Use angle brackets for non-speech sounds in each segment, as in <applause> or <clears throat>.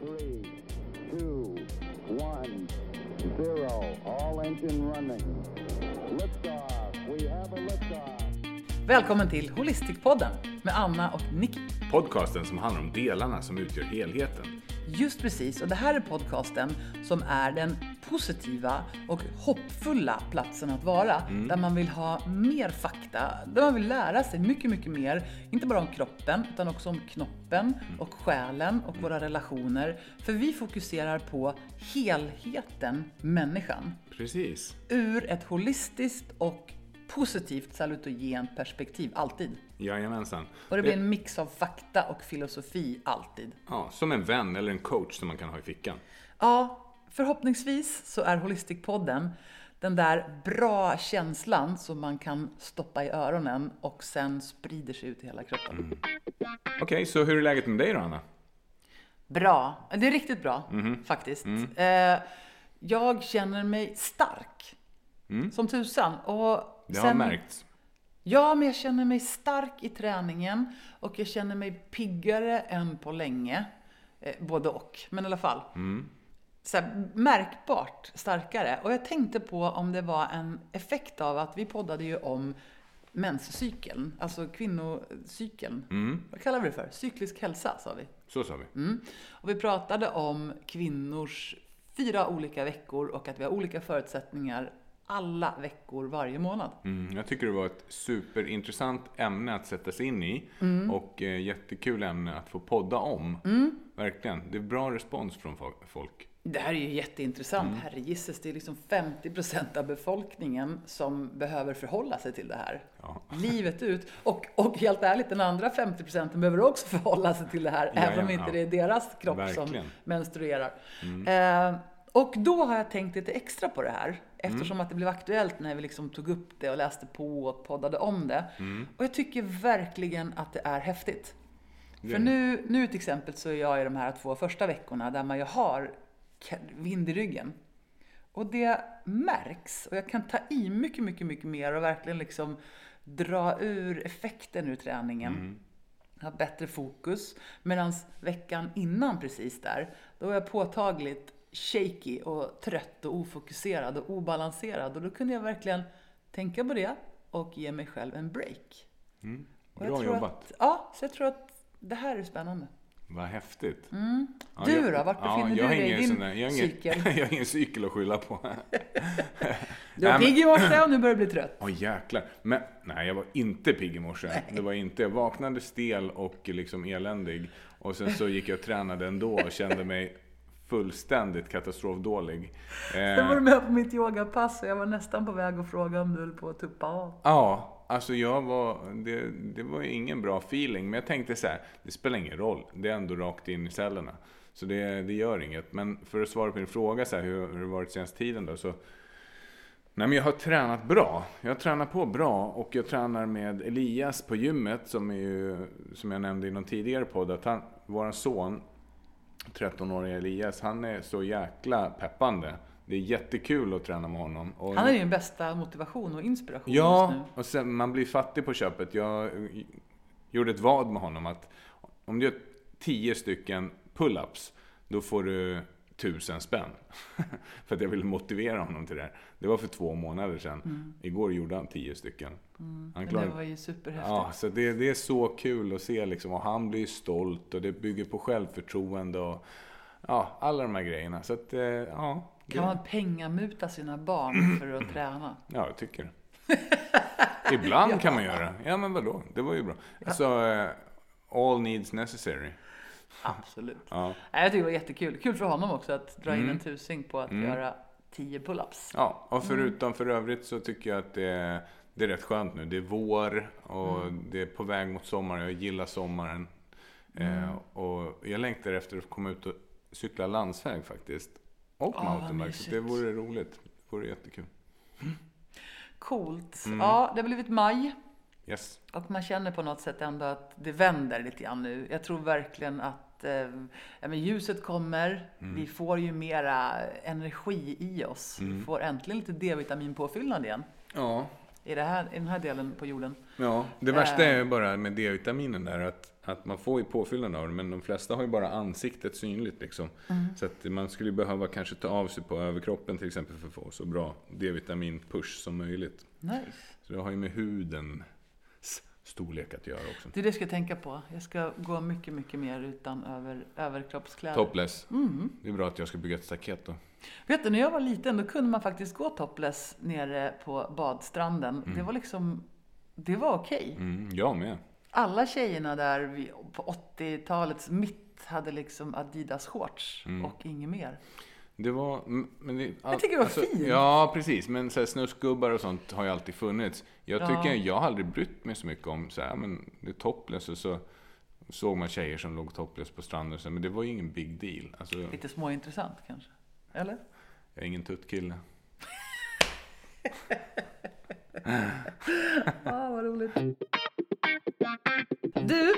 three, two, one, zero. All engine running. Liftoff. We have a liftoff. Välkommen till Holistikpodden med Anna och Nicky. Podcasten som handlar om delarna som utgör helheten. Just precis, och det här är podcasten som är den positiva och hoppfulla platsen att vara. Där man vill ha mer fakta, där man vill lära sig mycket, mycket mer. Inte bara om kroppen, utan också om knoppen och själen och våra relationer. För vi fokuserar på helheten människan. Precis. Ur ett holistiskt och positivt salutogent perspektiv, alltid. Jajamensan. Och det blir en mix av fakta och filosofi, alltid. Ja, som en vän eller en coach som man kan ha i fickan. Ja, förhoppningsvis så är Holistikpodden den där bra känslan som man kan stoppa i öronen och sen sprider sig ut i hela kroppen. Okej, så hur är läget med dig då, Anna? Bra. Det är riktigt bra, faktiskt. Eh, jag känner mig stark. Som tusan. Och Det har märkts. Ja, men jag känner mig stark i träningen och jag känner mig piggare än på länge. Eh, både och, men i alla fall. Så här, märkbart starkare. Och jag tänkte på om det var en effekt av att vi poddade ju om menscykeln, alltså kvinnocykeln. Vad kallar vi det för? Cyklisk hälsa, sa vi. Så sa vi. Mm. Och vi pratade om kvinnors fyra olika veckor och att vi har olika förutsättningar alla veckor varje månad. Mm, jag tycker det var ett superintressant ämne att sätta sig in i. Mm. Och eh, jättekul ämne att få podda om. Verkligen. Det är bra respons från fo- folk. Det här är ju jätteintressant. Mm. Herregisses, det är liksom 50% av befolkningen som behöver förhålla sig till det här. Ja. Livet ut. Och, och helt ärligt, den andra 50% behöver också förhålla sig till det här. Ja, även om ja, inte ja. det är deras kropp som Verkligen. menstruerar. Eh, och då har jag tänkt lite extra på det här. Eftersom Mm. att det blev aktuellt när vi liksom tog upp det och läste på och poddade om det. Mm. Och jag tycker verkligen att det är häftigt. För nu, nu till exempel så är jag i de här två första veckorna där man ju har vind i ryggen. Och det märks. Och jag kan ta i mycket, mycket, mycket mer och verkligen liksom dra ur effekten ur träningen. Ha bättre fokus. Medan veckan innan precis där, då var jag påtagligt shaky och trött och ofokuserad och obalanserad. Och då kunde jag verkligen tänka på det och ge mig själv en break. Jag Bra jobbat. Att, ja, så jag tror att det här är spännande. Vad häftigt. Ja, Mm. Du jag- då? Vart ja, befinner jag du dig i din sån där- jag ingen, cykel? <laughs> jag har ingen cykel att skylla på. <laughs> Du var pigg i morse och nu börjar du bli trött. Åh jäklar. Men nej, jag var inte pigg i morse. Det var inte. Jag vaknade stel och liksom eländig. Och sen så gick jag och tränade ändå och kände mig fullständigt katastrofdålig. Sen var du Eh, med på mitt yogapass och jag var nästan på väg att fråga om du höll på att tuppa av. ja, alltså jag var... Det, det var ingen bra feeling. Men jag tänkte så här, det spelar ingen roll. Det är ändå rakt in i cellerna. Så det, det gör inget. Men för att svara på din fråga, så här, hur, hur har det varit senaste tiden då? Så, Nej men jag har tränat bra. Jag tränar på bra och jag tränar med Elias på gymmet som är ju, som jag nämnde i någon tidigare podd, att han, våran son, 13-åriga Elias, han är så jäkla peppande. Det är jättekul att träna med honom. Och Han är din bästa motivation och inspiration just nu. Ja, och sen, man blir fattig på köpet. Jag gjorde ett vad med honom att om du gör 10 stycken pull-ups, då får du tusen spänn. <laughs> för att jag ville motivera honom till det här. Det var för två månader sedan. Igår gjorde han 10 stycken. Han Men klarade- det var ju superhäftigt. Ja, så det, det är så kul att se liksom. Och han blir stolt och det bygger på självförtroende och ja, alla de här grejerna. Så att, eh, ja. Kan man pengamuta sina barn <clears throat> för att träna? Ja, jag tycker det. Ibland kan man göra. Ja, men vadå? Det var ju bra. Alltså, eh, all needs necessary. Absolut. Ja. Jag tycker det var jättekul. Kul för honom också att dra in en tusing på att göra 10 pull-ups. ja, och förutom för övrigt så tycker jag att det är, det är rätt skönt nu. Det är vår och det är på väg mot sommaren. Jag gillar sommaren. Eh, och jag längtar efter att komma ut och cykla landsväg faktiskt. Och Ja, mountainbike. Så det vore roligt. Det vore jättekul. Coolt. Mm. Ja, det har blivit maj. Yes. Och man känner på något sätt ändå att det vänder lite grann nu. Jag tror verkligen att eh, ja, men ljuset kommer. Vi får ju mera energi i oss. Vi får äntligen lite D-vitaminpåfyllnad igen. Ja, i, det här, i den här delen på jorden. Ja, det värsta är ju bara med D-vitaminen där att, att man får ju påfyllnad av det, men de flesta har ju bara ansiktet synligt liksom. Så att man skulle behöva kanske ta av sig på överkroppen till exempel för att få så bra D-vitamin-push som möjligt. Nice. Så det har ju med hudens storlek att göra också. Det är det jag ska tänka på. Jag ska gå mycket, mycket mer utan över, överkroppskläder. Topless. Det är bra att jag ska bygga ett staket då. Vet du, när jag var liten då kunde man faktiskt gå topless nere på badstranden. Det var liksom, det var okej. Mm, jag med. Alla tjejerna där på 80-talets mitt hade liksom Adidas shorts och inget mer. Det var... mm, Men det, Jag tycker det var fint. Ja, precis. Men så här, snusgubbar och sånt har ju alltid funnits. Jag Ja. tycker, jag har aldrig brytt mig så mycket om så här, men det är topless och så såg man tjejer som låg topless på stranden. Men det var ju ingen big deal. Alltså, Lite småintressant kanske. Eller? jag är ingen tuttkille. Ja, <laughs> vad roligt. Du,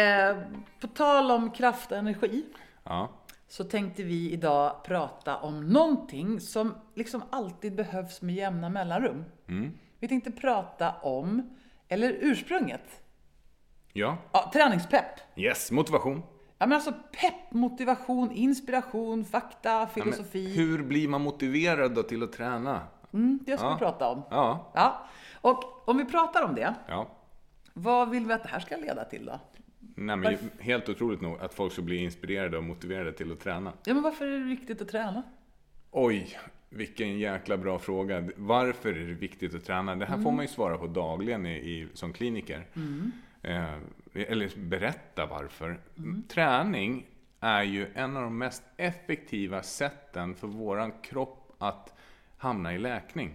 eh, på tal om kraft och energi Ja. så tänkte vi idag prata om någonting som liksom alltid behövs med jämna mellanrum. Vi tänkte prata om, eller ursprunget, Ja. ja, träningspepp. Yes, motivation. Ja, men alltså pepp, motivation, inspiration, fakta, Ja, filosofi. hur blir man motiverad då till att träna? Mm, det ska Ja. vi prata om. Ja. Ja. Och om vi pratar om det, Ja. vad vill vi att det här ska leda till då? Nej, men helt otroligt nog att folk ska bli inspirerade och motiverade till att träna. Ja, men varför är det viktigt att träna? Oj, vilken jäkla bra fråga. Varför är det viktigt att träna? Det här får man ju svara på dagligen i, i, som kliniker. Eh, eller berätta varför. Träning är ju en av de mest effektiva sätten för våran kropp att hamna i läkning.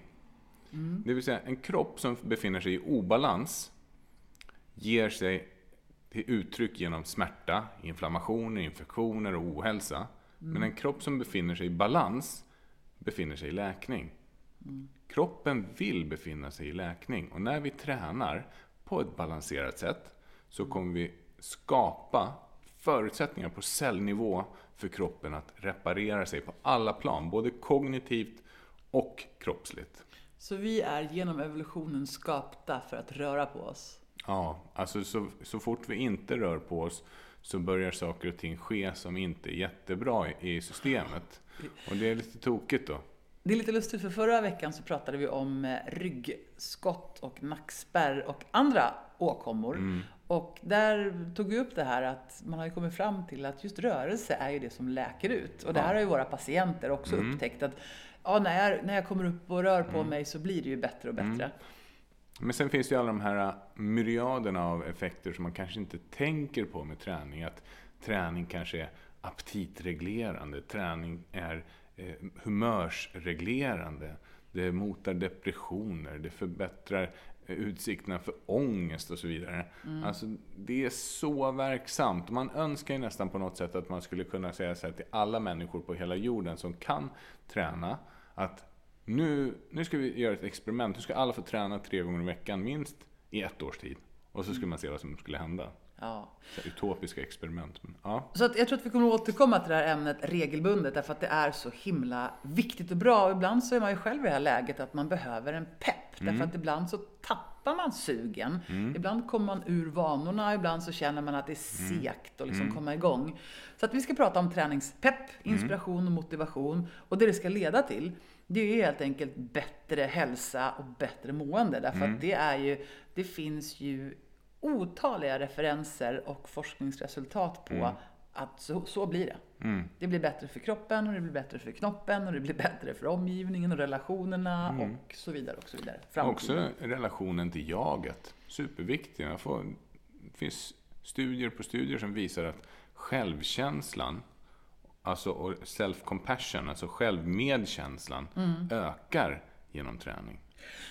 Det vill säga en kropp som befinner sig i obalans ger sig till uttryck genom smärta, inflammationer, infektioner och ohälsa. Men en kropp som befinner sig i balans befinner sig i läkning. Kroppen vill befinna sig i läkning och när vi tränar på ett balanserat sätt så kommer vi skapa förutsättningar på cellnivå för kroppen att reparera sig på alla plan, både kognitivt och kroppsligt. Så vi är genom evolutionen skapta för att röra på oss. Ja, alltså så, så fort vi inte rör på oss så börjar saker och ting ske som inte är jättebra i, i systemet. Och det är lite tokigt då. Det är lite lustigt för förra veckan så pratade vi om eh, ryggskott och nackspärr och andra åkommor. Och där tog vi upp det här att man har ju kommit fram till att just rörelse är ju det som läker ut. Och det här har ju våra patienter också upptäckt att ja, när, jag, när jag kommer upp och rör på mig så blir det ju bättre och bättre. Men sen finns det ju alla de här myriaderna av effekter som man kanske inte tänker på med träning. Att träning kanske är aptitreglerande, träning är humörsreglerande. Det motar depressioner, det förbättrar eh, utsikterna för ångest och så vidare. Alltså, det är så verksamt. Man önskar ju nästan på något sätt att man skulle kunna säga så här till alla människor på hela jorden som kan träna, att nu, nu ska vi göra ett experiment. Nu ska alla få träna tre gånger i veckan, minst i ett års tid. Och så skulle man se vad som skulle hända. Ja. Så utopiska experiment. Men, ja. Så att jag tror att vi kommer att återkomma till det här ämnet regelbundet därför att det är så himla viktigt och bra. Och ibland så är man ju själv i det här läget att man behöver en pepp. Därför att ibland så tappar man sugen. Ibland kommer man ur vanorna, ibland så känner man att det är segt att liksom komma igång. Så att vi ska prata om träningspepp, inspiration och motivation. Och det det ska leda till, det är ju helt enkelt bättre hälsa och bättre mående. Därför att det är ju, det finns ju otaliga referenser och forskningsresultat på att så, så blir det. Det blir bättre för kroppen och det blir bättre för knoppen och det blir bättre för omgivningen och relationerna och så vidare. Och så vidare. Framtiden. Också relationen till jaget. Superviktig. Man får, det finns studier på studier som visar att självkänslan, alltså self-compassion, alltså självmedkänslan, ökar genom träning.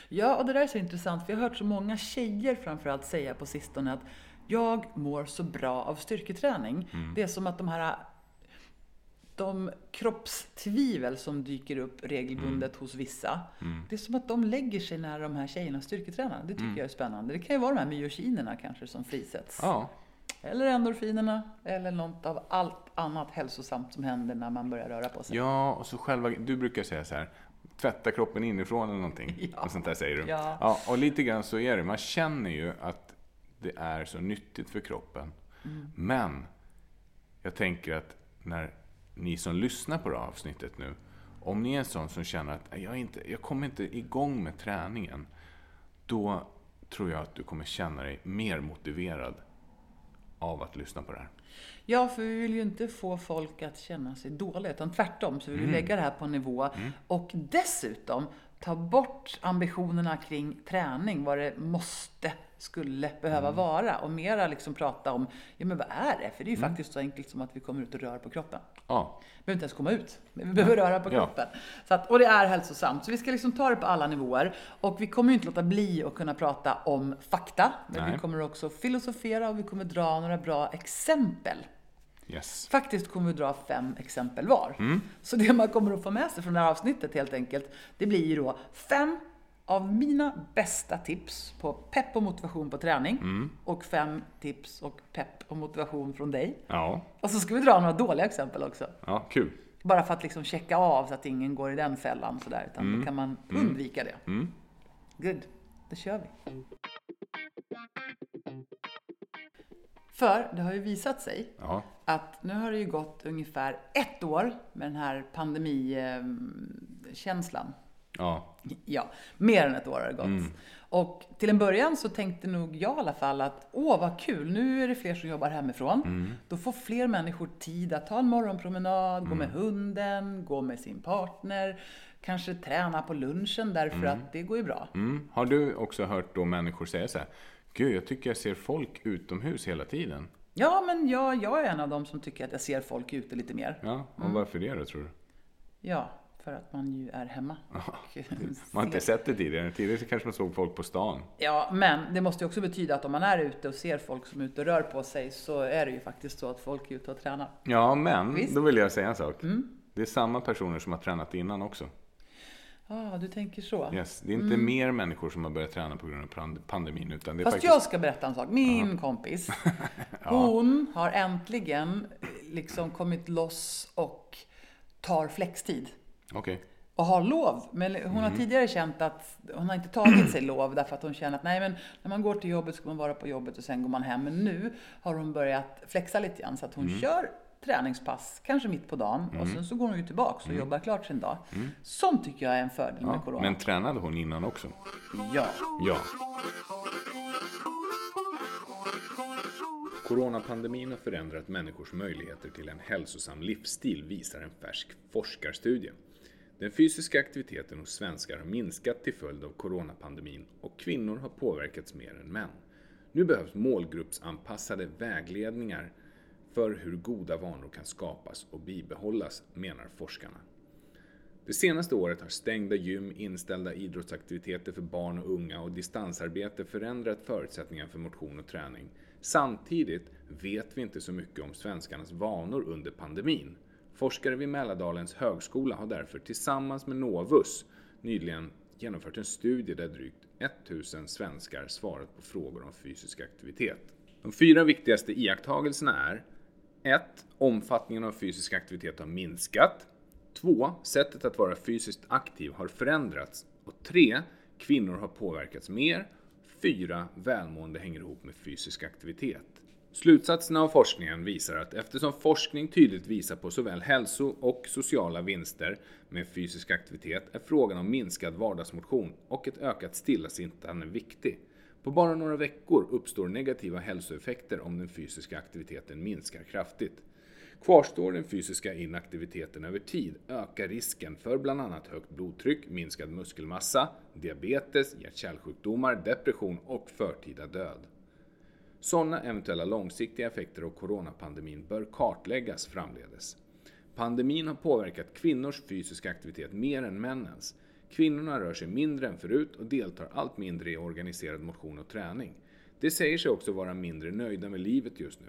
Ja, och det där är så intressant för jag har hört så många tjejer framförallt säga på sistone att jag mår så bra av styrketräning. Det är som att de här de kroppstvivel som dyker upp regelbundet hos vissa. Det är som att de lägger sig när de här tjejerna styrketränar. Det tycker jag är spännande. Det kan ju vara de här myokinerna kanske som frisätts. Ja, Eller endorfinerna. Eller något av allt annat hälsosamt som händer när man börjar röra på sig. ja och så själva, du brukar säga så här, tvätta kroppen inifrån eller någonting. <laughs> Ja. Och sånt där säger du. Ja. ja. Och lite grann så är det. Man känner ju att det är så nyttigt för kroppen. Mm. Men jag tänker att när ni som lyssnar på det här avsnittet nu, om ni är en sån som känner att jag, inte, jag kommer inte igång med träningen, då tror jag att du kommer känna dig mer motiverad av att lyssna på det här. Ja, för vi vill ju inte få folk att känna sig dåliga, utan tvärtom så vill Mm. vi lägga det här på en nivå och dessutom ta bort ambitionerna kring träning, vad det måste, skulle behöva Mm. vara och mera liksom prata om, ja men vad är det? För det är ju Mm. faktiskt så enkelt som att vi kommer ut och rör på kroppen. Ja, Vi behöver inte ens komma ut, vi behöver röra på Ja. kroppen. Så att, och det är hälsosamt. Så vi ska liksom ta det på alla nivåer. Och vi kommer ju inte låta bli att kunna prata om fakta, men Nej. vi kommer också filosofera och vi kommer dra några bra exempel. yes. Faktiskt kommer vi dra fem exempel var. Mm. Så det man kommer att få med sig från det här avsnittet helt enkelt, det blir ju då fem av mina bästa tips på pepp och motivation på träning. Mm. Och fem tips och pepp och motivation från dig. Ja, Och så ska vi dra några dåliga exempel också. ja kul. Bara för att liksom checka av så att ingen går i den fällan sådär. Utan då kan man undvika det. Mm. Good, då kör vi. För det har ju visat sig Ja, att nu har det ju gått ungefär ett år med den här pandemikänslan. ja, Ja, mer än ett år har det gått. Och till en början så tänkte nog jag i alla fall att åh vad kul, nu är det fler som jobbar hemifrån. Då får fler människor tid att ta en morgonpromenad, gå med hunden, gå med sin partner, kanske träna på lunchen därför att det går ju bra. Mm. Har du också hört då människor säga så här, Gud, jag tycker jag ser folk utomhus hela tiden. Ja, men jag, jag är en av dem som tycker att jag ser folk ute lite mer. Ja, och varför det då, tror du? Ja, för att man ju är hemma. och <laughs> Man har inte sett det tidigare. Tidigare så kanske man såg folk på stan. Ja, men det måste ju också betyda att om man är ute och ser folk som är ute och rör på sig så är det ju faktiskt så att folk är ute och tränar. Ja, men Visst. då vill jag säga en sak. Det är samma personer som har tränat innan också. Ja, ah, du tänker så. Yes. Det är inte mer människor som har börjat träna på grund av pand- pandemin. Utan det är Fast faktiskt... jag ska berätta en sak. Min kompis, <laughs> hon har äntligen liksom kommit loss och tar flextid. Okej. och har lov. Men hon Mm. har tidigare känt att hon har inte tagit sig lov därför att hon känner att nej men när man går till jobbet ska man vara på jobbet och sen går man hem. Men nu har hon börjat flexa lite grann så att hon Mm. kör träningspass, kanske mitt på dagen och sen så går hon ju tillbaks och jobbar klart sin dag. Sånt tycker jag är en fördel med Mm. Ja, corona. men tränade hon innan också? Ja. Ja. Coronapandemin har förändrat människors möjligheter till en hälsosam livsstil visar en färsk forskarstudie. Den fysiska aktiviteten hos svenskar har minskat till följd av coronapandemin och kvinnor har påverkats mer än män. Nu behövs målgruppsanpassade vägledningar för hur goda vanor kan skapas och bibehållas, menar forskarna. Det senaste året har stängda gym, inställda idrottsaktiviteter för barn och unga och distansarbete förändrat förutsättningarna för motion och träning. Samtidigt vet vi inte så mycket om svenskarnas vanor under pandemin. Forskare vid Mälardalens högskola har därför tillsammans med Novus nyligen genomfört en studie där drygt 1000 svenskar svarat på frågor om fysisk aktivitet. De fyra viktigaste iakttagelserna är 1. Omfattningen av fysisk aktivitet har minskat. 2. Sättet att vara fysiskt aktiv har förändrats. Och 3. Kvinnor har påverkats mer. 4. Välmående hänger ihop med fysisk aktivitet. Slutsatserna av forskningen visar att eftersom forskning tydligt visar på såväl hälso och sociala vinster med fysisk aktivitet är frågan om minskad vardagsmotion och ett ökat stillasittande viktig. På bara några veckor uppstår negativa hälsoeffekter om den fysiska aktiviteten minskar kraftigt. Kvarstår den fysiska inaktiviteten över tid ökar risken för bland annat högt blodtryck, minskad muskelmassa, diabetes, hjärt-kärlsjukdomar, depression och förtida död. Sådana eventuella långsiktiga effekter av coronapandemin bör kartläggas framledes. Pandemin har påverkat kvinnors fysiska aktivitet mer än männens. Kvinnorna rör sig mindre än förut och deltar allt mindre i organiserad motion och träning. De säger sig också vara mindre nöjda med livet just nu.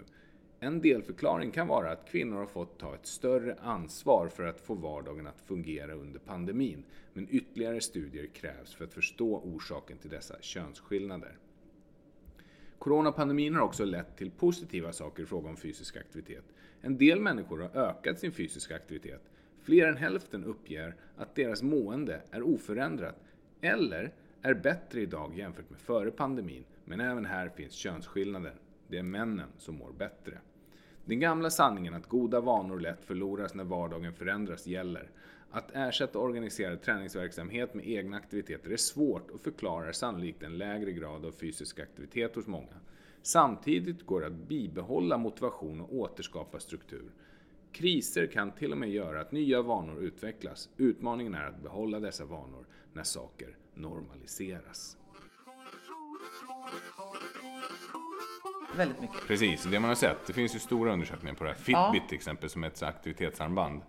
En delförklaring kan vara att kvinnor har fått ta ett större ansvar för att få vardagen att fungera under pandemin, men ytterligare studier krävs för att förstå orsaken till dessa könsskillnader. Coronapandemin har också lett till positiva saker i fråga om fysisk aktivitet. En del människor har ökat sin fysiska aktivitet. Fler än hälften uppger att deras mående är oförändrat eller är bättre idag jämfört med före pandemin. Men även här finns könsskillnader. Det är männen som mår bättre. Den gamla sanningen att goda vanor lätt förloras när vardagen förändras gäller. Att ersätta organiserad träningsverksamhet med egna aktiviteter är svårt och förklarar sannolikt en lägre grad av fysisk aktivitet hos många. Samtidigt går det att bibehålla motivation och återskapa struktur. Kriser kan till och med göra att nya vanor utvecklas. Utmaningen är att behålla dessa vanor när saker normaliseras. Väldigt mycket. Precis, det man har sett. Det finns ju stora undersökningar på det här. Fitbit Ja. till exempel, som är ett aktivitetsarmband.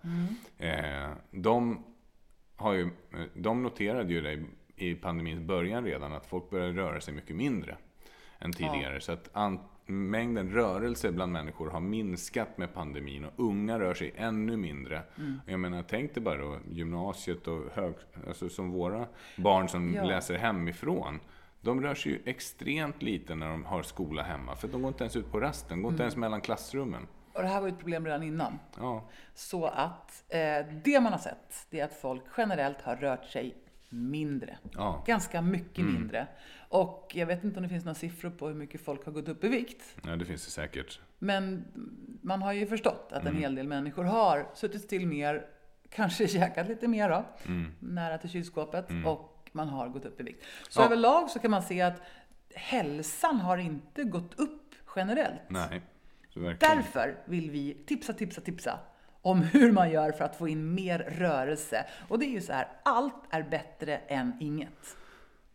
Eh, de, har ju, de noterade ju det i- pandemins början redan, att folk började röra sig mycket mindre än tidigare. Så att an, mängden rörelse bland människor har minskat med pandemin och unga rör sig ännu mindre. Jag menar, tänk dig bara då gymnasiet och hög, alltså som våra barn som Ja. läser hemifrån. De rör sig ju extremt lite när de har skola hemma, för de går inte ens ut på rasten, går inte ens mellan klassrummen. Och det här var ju ett problem redan innan. Ja, Så att eh, det man har sett, det är att folk generellt har rört sig mindre. Ja. Ganska mycket mindre. Och jag vet inte om det finns några siffror på hur mycket folk har gått upp i vikt. ja det finns det säkert. Men man har ju förstått att en hel del människor har suttit still mer, kanske <laughs> käkat lite mer då, nära till kylskåpet och man har gått upp i vikt. Så Ja. överlag så kan man se att hälsan har inte gått upp generellt. Nej. Därför vill vi tipsa, tipsa, tipsa om hur man gör för att få in mer rörelse. Och det är ju så här, allt är bättre än inget.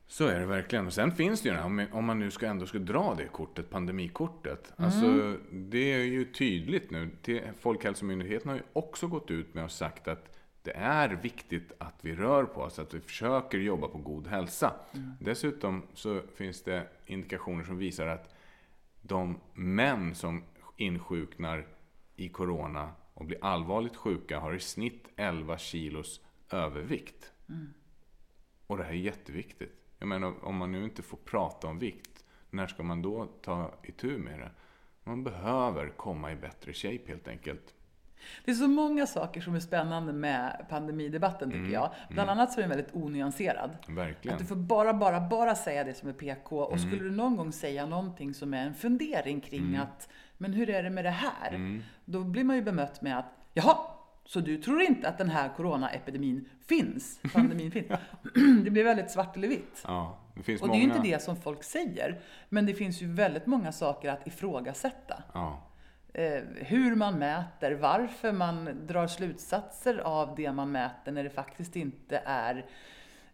Så är det verkligen. Och sen finns det ju det här, om- man nu ska ändå ska dra det kortet, pandemikortet. Alltså, det är ju tydligt nu. Folkhälsomyndigheten har ju också gått ut med och sagt att det är viktigt att vi rör på oss, att vi försöker jobba på god hälsa. Dessutom så finns det indikationer som visar att de män som insjuknar i corona och blir allvarligt sjuka har i snitt 11 kilos övervikt. Och det här är jätteviktigt. Jag menar, om man nu inte får prata om vikt, när ska man då ta itu med det? Man behöver komma i bättre shape helt enkelt. Det är så många saker som är spännande med pandemidebatten tycker jag. Bland annat så är den väldigt onyanserad. Verkligen. Att du får bara, bara, bara säga det som är PK. Och skulle du någon gång säga någonting som är en fundering kring att, men hur är det med det här? Då blir man ju bemött med att, jaha, så du tror inte att den här coronaepidemin finns? <laughs> Pandemin finns? <clears throat> Det blir väldigt svart eller vitt. Ja, det finns Och det många... är ju inte det som folk säger. Men det finns ju väldigt många saker att ifrågasätta. Ja, hur man mäter, varför man drar slutsatser av det man mäter när det faktiskt inte är...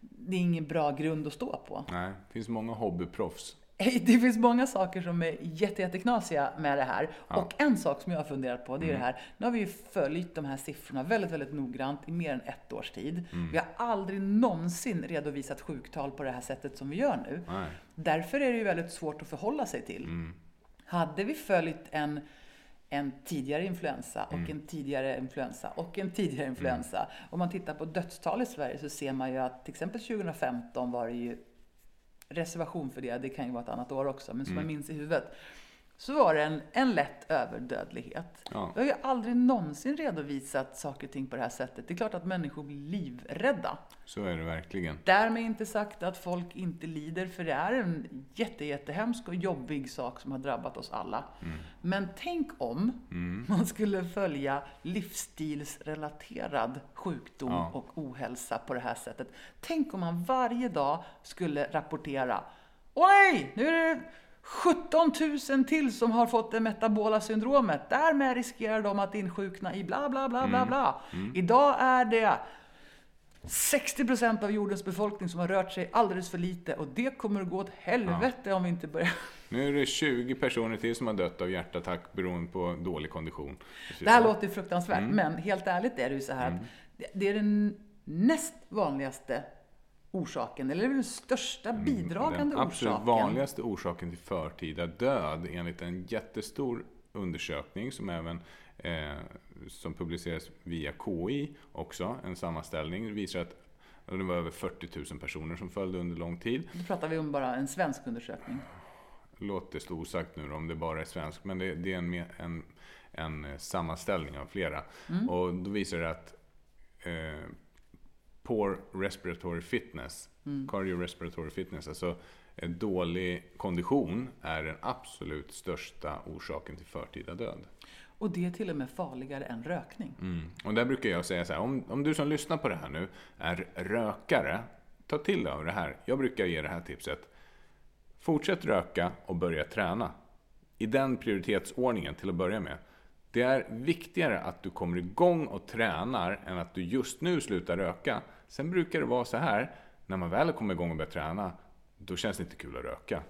Det är ingen bra grund att stå på. nej, det finns många hobbyproffs. <laughs> Det finns många saker som är jätte, jätteknasiga med det här. Och en sak som jag har funderat på, det är det här. Nu har vi ju följt de här siffrorna väldigt, väldigt noggrant i mer än ett års tid. Vi har aldrig någonsin redovisat sjuktal på det här sättet som vi gör nu. Nej. Därför är det ju väldigt svårt att förhålla sig till. Hade vi följt en, en tidigare influensa och en tidigare influensa och en tidigare influensa. Om man tittar på dödstal i Sverige så ser man ju att till exempel 2015 var det ju reservation för det, det kan ju vara ett annat år också, men som jag minns i huvudet. Så var det en, en lätt överdödlighet. Ja. Vi har ju aldrig någonsin redovisat saker och ting på det här sättet. Det är klart att människor blir livrädda. Så är det verkligen. Därmed inte sagt att folk inte lider, för det är en jätte, jättehemsk och jobbig sak som har drabbat oss alla. Men tänk om man skulle följa livsstilsrelaterad sjukdom Ja. och ohälsa på det här sättet. Tänk om man varje dag skulle rapportera Åh nej, nu är det 17 000 till som har fått det metabola syndromet. Därmed riskerar de att insjukna i bla bla bla bla bla. Idag är det 60% av jordens befolkning som har rört sig alldeles för lite och det kommer att gå åt helvete om vi inte börjar. <laughs> Nu är det 20 personer till som har dött av hjärtattack beroende på dålig kondition. Det här låter fruktansvärt, men helt ärligt är det ju så här att det- det är den näst vanligaste orsaken, eller den största bidragande Den absolut orsaken. vanligaste orsaken till förtida död enligt en jättestor undersökning som även eh, som publiceras via KI också, en sammanställning, visar att det var över 40 000 personer som följde under lång tid. Då pratar vi om bara en svensk undersökning. Låt det stå osagt nu om det bara är svenskt, men det, det är en, en, en sammanställning av flera. Och då visar det att eh, poor respiratory fitness, Mm. cardiorespiratory fitness, alltså en dålig kondition är den absolut största orsaken till förtida död. Och det är till och med farligare än rökning. Mm. Och där brukar jag säga så här, om, om du som lyssnar på det här nu är rökare, ta till dig av det här. Jag brukar ge det här tipset. Fortsätt röka och börja träna. I den prioritetsordningen till att börja med. Det är viktigare att du kommer igång och tränar än att du just nu slutar röka. Sen brukar det vara så här, när man väl kommer igång och börjar träna, då känns det inte kul att röka.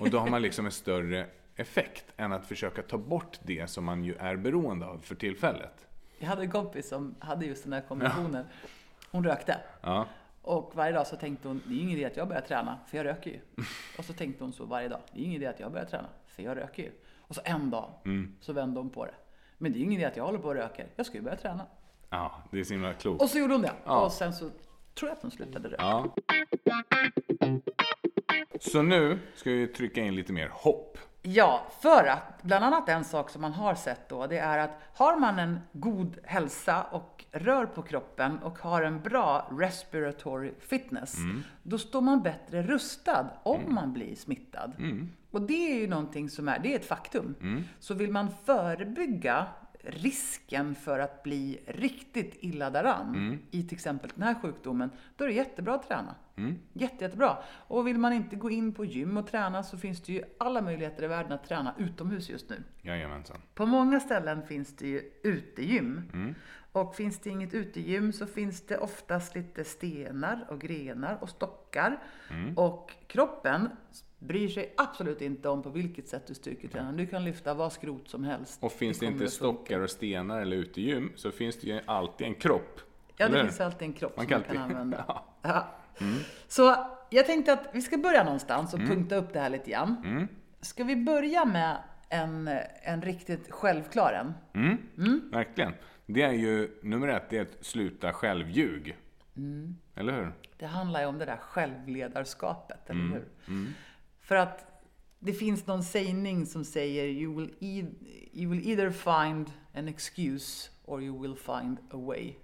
Och då har man liksom en större effekt än att försöka ta bort det som man ju är beroende av för tillfället. Jag hade en kompis som hade just den här kombinationen. Hon rökte. Ja. Och varje dag så tänkte hon, det är ingen idé att jag börjar träna, för jag röker ju. <laughs> Och så tänkte hon så varje dag, det är ingen idé att jag börjar träna, för jag röker ju. Och så en dag så vände hon på det. Men det är ingen idé att jag håller på och röker, jag ska ju börja träna. Ja, det är så himla klokt. Och så gjorde hon det. Ja. Och sen så tror jag att hon slutade röka. Ja. Så nu ska vi trycka in lite mer hopp. Ja, för att bland annat en sak som man har sett då, det är att har man en god hälsa och rör på kroppen och har en bra respiratory fitness, då står man bättre rustad om man blir smittad. Och det är ju någonting som är, det är ett faktum. Så vill man förebygga risken för att bli riktigt illa däran i till exempel den här sjukdomen, då är det jättebra att träna. Jätte, jättebra. Och vill man inte gå in på gym och träna så finns det ju alla möjligheter i världen att träna utomhus just nu. Jajamensan. På många ställen finns det ju utegym. Och finns det inget utegym så finns det oftast lite stenar och grenar och stockar. Och kroppen bryr sig absolut inte om på vilket sätt du styrketränar. Du kan lyfta vad skrot som helst. Och finns det, kommer inte stockar och stenar eller utegym så finns det ju alltid en kropp. Ja, Eller det finns alltid en kropp Man som kan man kan alltid- använda. <laughs> Ja. Ja. Så jag tänkte att vi ska börja någonstans och punkta upp det här lite grann. Ska vi börja med en, en riktigt självklar en? Mm. Verkligen. Det är ju, nummer ett, det är att sluta självljug. Mm. Eller hur? Det handlar ju om det där självledarskapet, eller hur? För att det finns någon sägning som säger you will, e- you will either find an excuse or you will find a way.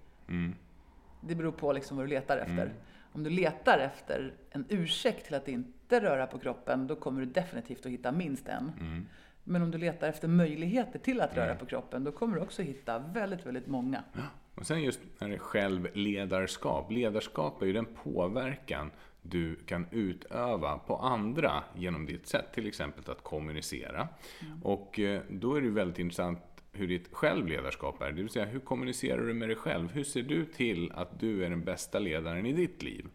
Det beror på liksom vad du letar efter. Om du letar efter en ursäkt till att inte röra på kroppen, då kommer du definitivt att hitta minst en. Men om du letar efter möjligheter till att röra på kroppen, då kommer du också hitta väldigt, väldigt många. Och sen just när det är självledarskap. Ledarskap är ju den påverkan du kan utöva på andra genom ditt sätt, till exempel att kommunicera. Och eh, då är det väldigt intressant hur ditt självledarskap är. Det vill säga, hur kommunicerar du med dig själv? Hur ser du till att du är den bästa ledaren i ditt liv?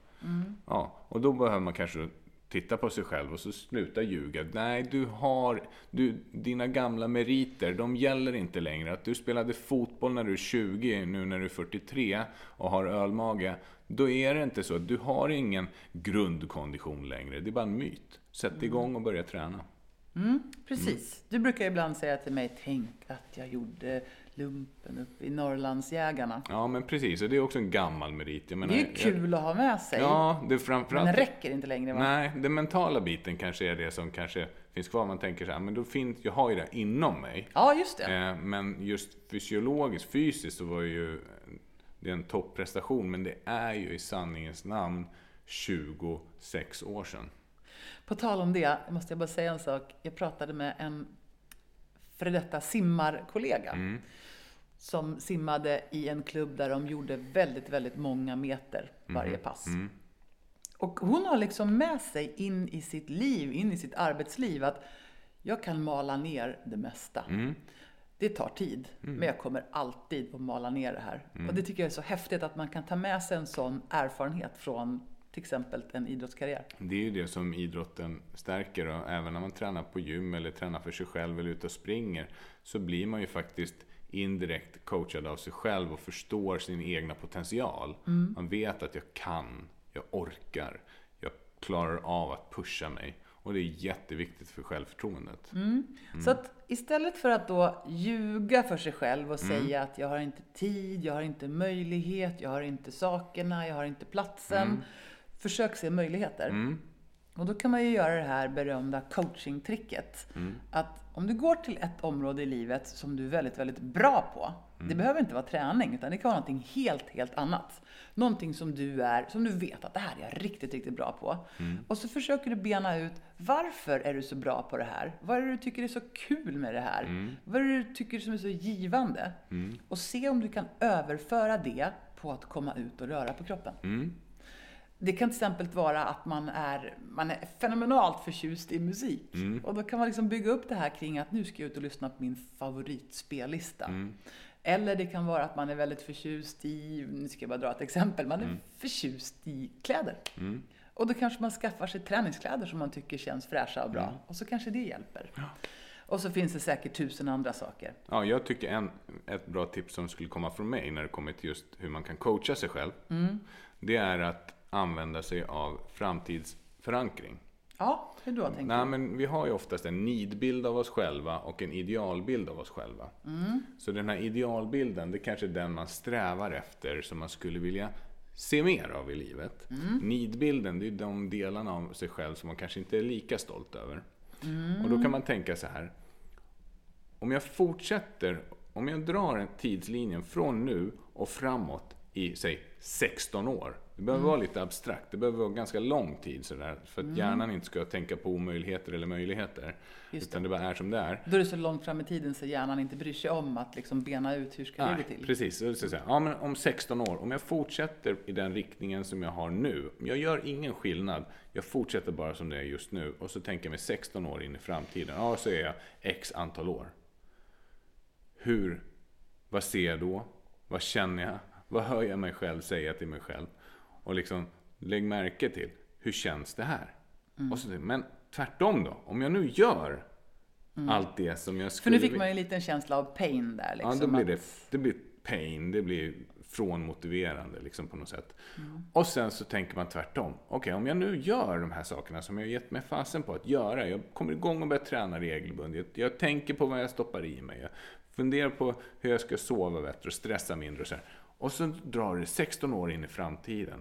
Ja, och då behöver man kanske titta på sig själv och så sluta ljuga. Nej, du har, du, dina gamla meriter, de gäller inte längre. Att du spelade fotboll när du är 20, nu när du är 43 och har ölmage, då är det inte så. Du har ingen grundkondition längre. Det är bara en myt. Sätt igång och börja träna. Precis. Du brukar ibland säga till mig, tänk att jag gjorde lumpen uppe i Norrlandsjägarna. Ja, men precis. Och det är också en gammal merit. Jag menar, Det är ju kul att ha med sig. Ja, det är men framförallt... den räcker inte längre va? Nej, den mentala biten kanske är det som kanske finns kvar. Man tänker så här, men då finns, jag har ju det inom mig. Ja, just det. Eh, Men just fysiologiskt, fysiskt så var ju det en topprestation. Men det är ju i sanningens namn 26 år sedan. På tal om det, måste jag bara säga en sak. Jag pratade med en före detta simmarkollega. Mm. Som simmade i en klubb där de gjorde väldigt, väldigt många meter varje Mm. pass. Och hon har liksom med sig in i sitt liv, in i sitt arbetsliv att jag kan mala ner det mesta. Mm. Det tar tid, men jag kommer alltid att mala ner det här. Mm. Och det tycker jag är så häftigt att man kan ta med sig en sån erfarenhet från till exempel en idrottskarriär. Det är ju det som idrotten stärker och även när man tränar på gym eller tränar för sig själv eller ute och springer så blir man ju faktiskt indirekt coachad av sig själv och förstår sin egna potential. Man vet att jag kan, jag orkar, jag klarar av att pusha mig. Och det är jätteviktigt för självförtroendet. Så att istället för att då ljuga för sig själv och säga att jag har inte tid, jag har inte möjlighet, jag har inte sakerna, jag har inte platsen. Försök se möjligheter. Och då kan man ju göra det här berömda coachingtricket. Att om du går till ett område i livet som du är väldigt, väldigt bra på. Det behöver inte vara träning, utan det kan vara någonting helt, helt annat. Någonting som du är, som du vet att det här är jag riktigt, riktigt bra på. Och så försöker du bena ut, varför är du så bra på det här? Vad är det du tycker är så kul med det här? Vad är det du tycker som är så givande? Och se om du kan överföra det på att komma ut och röra på kroppen. Det kan till exempel vara att man är, man är fenomenalt förtjust i musik. Och då kan man liksom bygga upp det här kring att nu ska jag ut och lyssna på min favoritspellista. Eller det kan vara att man är väldigt förtjust i, nu ska jag bara dra ett exempel, man är förtjust i kläder. Och då kanske man skaffar sig träningskläder som man tycker känns fräscha och bra. Och så kanske det hjälper. Och så finns det säkert tusen andra saker. Ja, jag tycker en, ett bra tips som skulle komma från mig när det kommer till just hur man kan coacha sig själv. Det är att använda sig av framtidsförankring. Ja, hur då tänker Nej, men vi har ju oftast en nidbild av oss själva och en idealbild av oss själva. Så den här idealbilden, det kanske är den man strävar efter som man skulle vilja se mer av i livet. Nidbilden, det är de delarna av sig själv som man kanske inte är lika stolt över. Och då kan man tänka så här. Om jag fortsätter, om jag drar en tidslinjen från nu och framåt i, säg 16 år. Det behöver vara lite abstrakt, det behöver vara ganska lång tid sådär. För att hjärnan inte ska tänka på omöjligheter eller möjligheter. Just utan det bara är som det är. Då är det så långt fram i tiden så hjärnan inte bryr sig om att liksom bena ut hur ska det gå till. precis. Så, så, så, ja, men om 16 år, om jag fortsätter i den riktningen som jag har nu. Jag gör ingen skillnad. Jag fortsätter bara som det är just nu. Och så tänker jag mig 16 år in i framtiden. Ja, så är jag x antal år. Hur, vad ser jag då? Vad känner jag? Vad hör jag mig själv säga till mig själv? Och liksom, lägg märke till, hur känns det här? Mm. Och så, men tvärtom då, om jag nu gör allt det som jag Mm. För skulle nu fick man ju en liten känsla av pain där. Liksom, Ja, då blir att- det, det blir pain, det blir frånmotiverande liksom på något sätt. Mm. Och sen så tänker man tvärtom. Okej, om jag nu gör de här sakerna som jag har gett mig fasen på att göra. Jag kommer igång och börjar träna regelbundet. Jag tänker på vad jag stoppar i mig. Jag funderar på hur jag ska sova bättre och stressa mindre och så här. Och så drar det 16 år in i framtiden.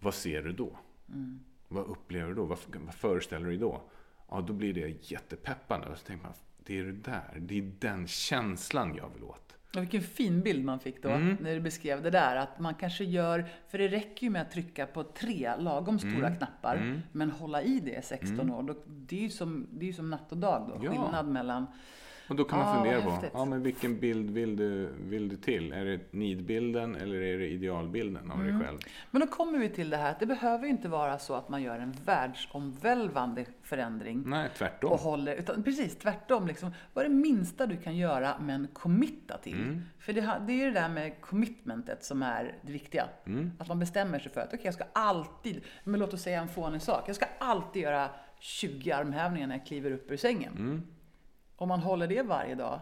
Vad ser du då? Mm. Vad upplever du då? Vad, vad föreställer du dig då? Ja, då blir det jättepeppande. Och så tänker man, det är det där. Det är den känslan jag vill åt. Och vilken fin bild man fick då Mm. när du beskrev det där. Att man kanske gör, för det räcker ju med att trycka på tre lagom stora Mm. knappar. Men hålla i det i 16 år. Då, det är ju som, det är ju som natt och dag då. Ja. Skillnad mellan Och då kan man Ah, fundera på, häftigt. ja, men vilken bild vill du, vill du till? Är det nidbilden eller är det idealbilden av Mm. dig själv? Men då kommer vi till det här att det behöver inte vara så att man gör en världsomvälvande förändring. Nej, tvärtom. och håller, utan precis tvärtom. Liksom, vad är det minsta du kan göra men committa till? Mm. För det, det är det där med commitmentet som är det viktiga. Mm. Att man bestämmer sig för att okej, jag ska alltid, men låt oss säga en fånig sak. Jag ska alltid göra 20 armhävningar när jag kliver upp ur sängen. Mm. Om man håller det varje dag,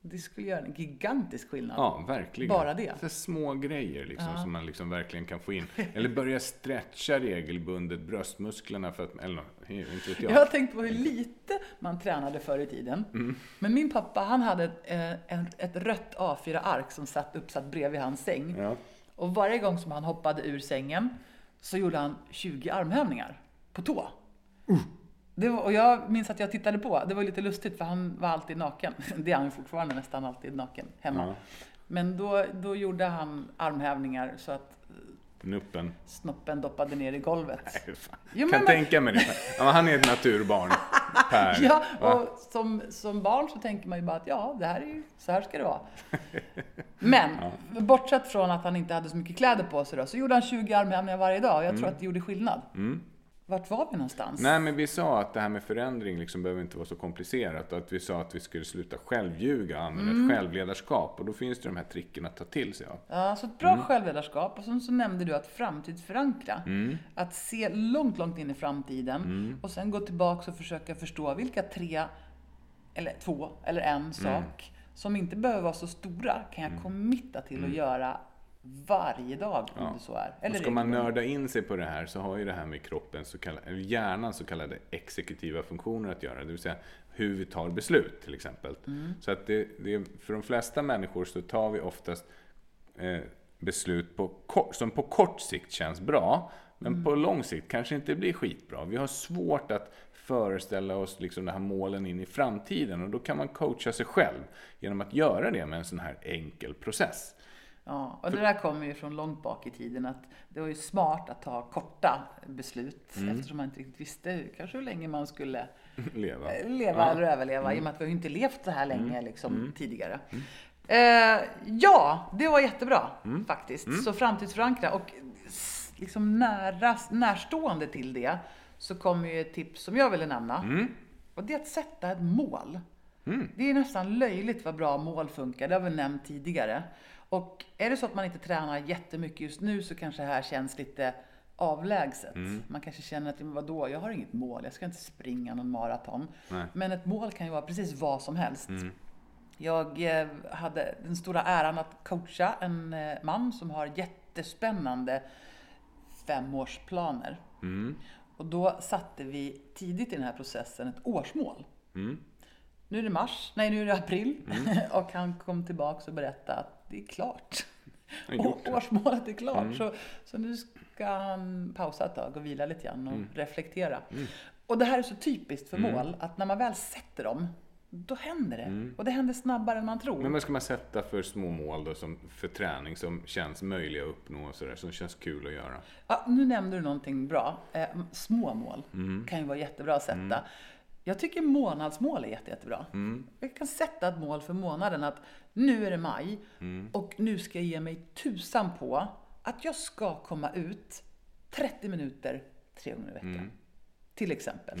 det skulle göra en gigantisk skillnad. Ja, verkligen. Bara det. Så små grejer liksom, Ja. som man liksom verkligen kan få in. Eller börja stretcha regelbundet bröstmusklerna för att, eller inte vet jag. Jag har tänkt på hur lite man tränade förr i tiden. Mm. Men min pappa, han hade ett, eh, ett, ett rött A4-ark som satt uppsatt bredvid hans säng. Ja. Och varje gång som han hoppade ur sängen så gjorde han 20 armhävningar på tå. Det var, och jag minns att jag tittade på. Det var lite lustigt för han var alltid naken. <laughs> Det är han fortfarande nästan alltid naken hemma. Ja. Men då, då gjorde han armhävningar så att Nuppen. snoppen doppade ner i golvet. Nej, fan. Jo, kan men- tänka mig det. Ja, han är ett naturbarn. <laughs> Per. Ja, Va? och som, som barn så tänker man ju bara att ja, det här är ju, så här ska det vara. Men, <laughs> bortsett från att han inte hade så mycket kläder på sig då, så gjorde han 20 armhävningar varje dag. Jag tror att det gjorde skillnad. Vart var vi någonstans? Nej, men vi sa att det här med förändring liksom behöver inte vara så komplicerat. Och att vi sa att vi skulle sluta självljuga och använda Mm. ett självledarskap. Och då finns det de här tricken att ta till sig av. Ja, så ett bra självledarskap. Och sen så nämnde du att framtidsförankra. Att se långt, långt in i framtiden. Och sen gå tillbaka och försöka förstå vilka tre, eller två, eller en sak som inte behöver vara så stora kan jag committa till att göra varje dag om det så är. Och ska man nörda in sig på det här så har ju det här med kroppen, så kallade, eller hjärnan så kallade exekutiva funktioner att göra. Det vill säga hur vi tar beslut till exempel. Så att det, det, för de flesta människor så tar vi oftast eh, beslut på, kort- som på kort sikt känns bra. Men på lång sikt kanske inte blir skitbra. Vi har svårt att föreställa oss liksom de här målen in i framtiden och då kan man coacha sig själv genom att göra det med en sån här enkel process. Ja, och det där kommer ju från långt bak i tiden att det var ju smart att ta korta beslut Mm. eftersom man inte riktigt visste kanske hur länge man skulle <laughs> Leva. eh, leva Ja. Mm. eller överleva i och med att vi har ju inte levt så här länge liksom tidigare. Eh, ja, det var jättebra Mm. faktiskt. Så framtidsförankra och liksom nära, närstående till det så kommer ju ett tips som jag ville nämna. Mm. Och det är att sätta ett mål. Det är nästan löjligt vad bra mål funkar, det har vi nämnt tidigare. Och är det så att man inte tränar jättemycket just nu så kanske det här känns lite avlägset. Mm. Man kanske känner att, vadå, jag har inget mål, jag ska inte springa någon maraton. Nej. Mm. Men ett mål kan ju vara precis vad som helst. Jag eh, hade den stora äran att coacha en eh, man som har jättespännande femårsplaner. Mm. Och då satte vi tidigt i den här processen ett årsmål. Mm. Nu är det mars, nej nu är det april. <laughs> och han kom tillbaka och berättade att det är klart. Och årsmålet är klart. Så, så nu ska han pausa ett tag och vila lite grann och Mm. reflektera. Och det här är så typiskt för mål, att när man väl sätter dem, då händer det. Och det händer snabbare än man tror. Mm. Men vad ska man sätta för små mål då som, för träning som känns möjliga att uppnå och sådär, som känns kul att göra? Ja, nu nämnde du någonting bra. Eh, små mål Mm. kan ju vara jättebra att sätta. Jag tycker månadsmål är jätte, jättebra. Mm. Jag kan sätta ett mål för månaden att nu är det maj Mm. och nu ska jag ge mig tusan på att jag ska komma ut 30 minuter tre gånger i veckan. Mm. Till exempel.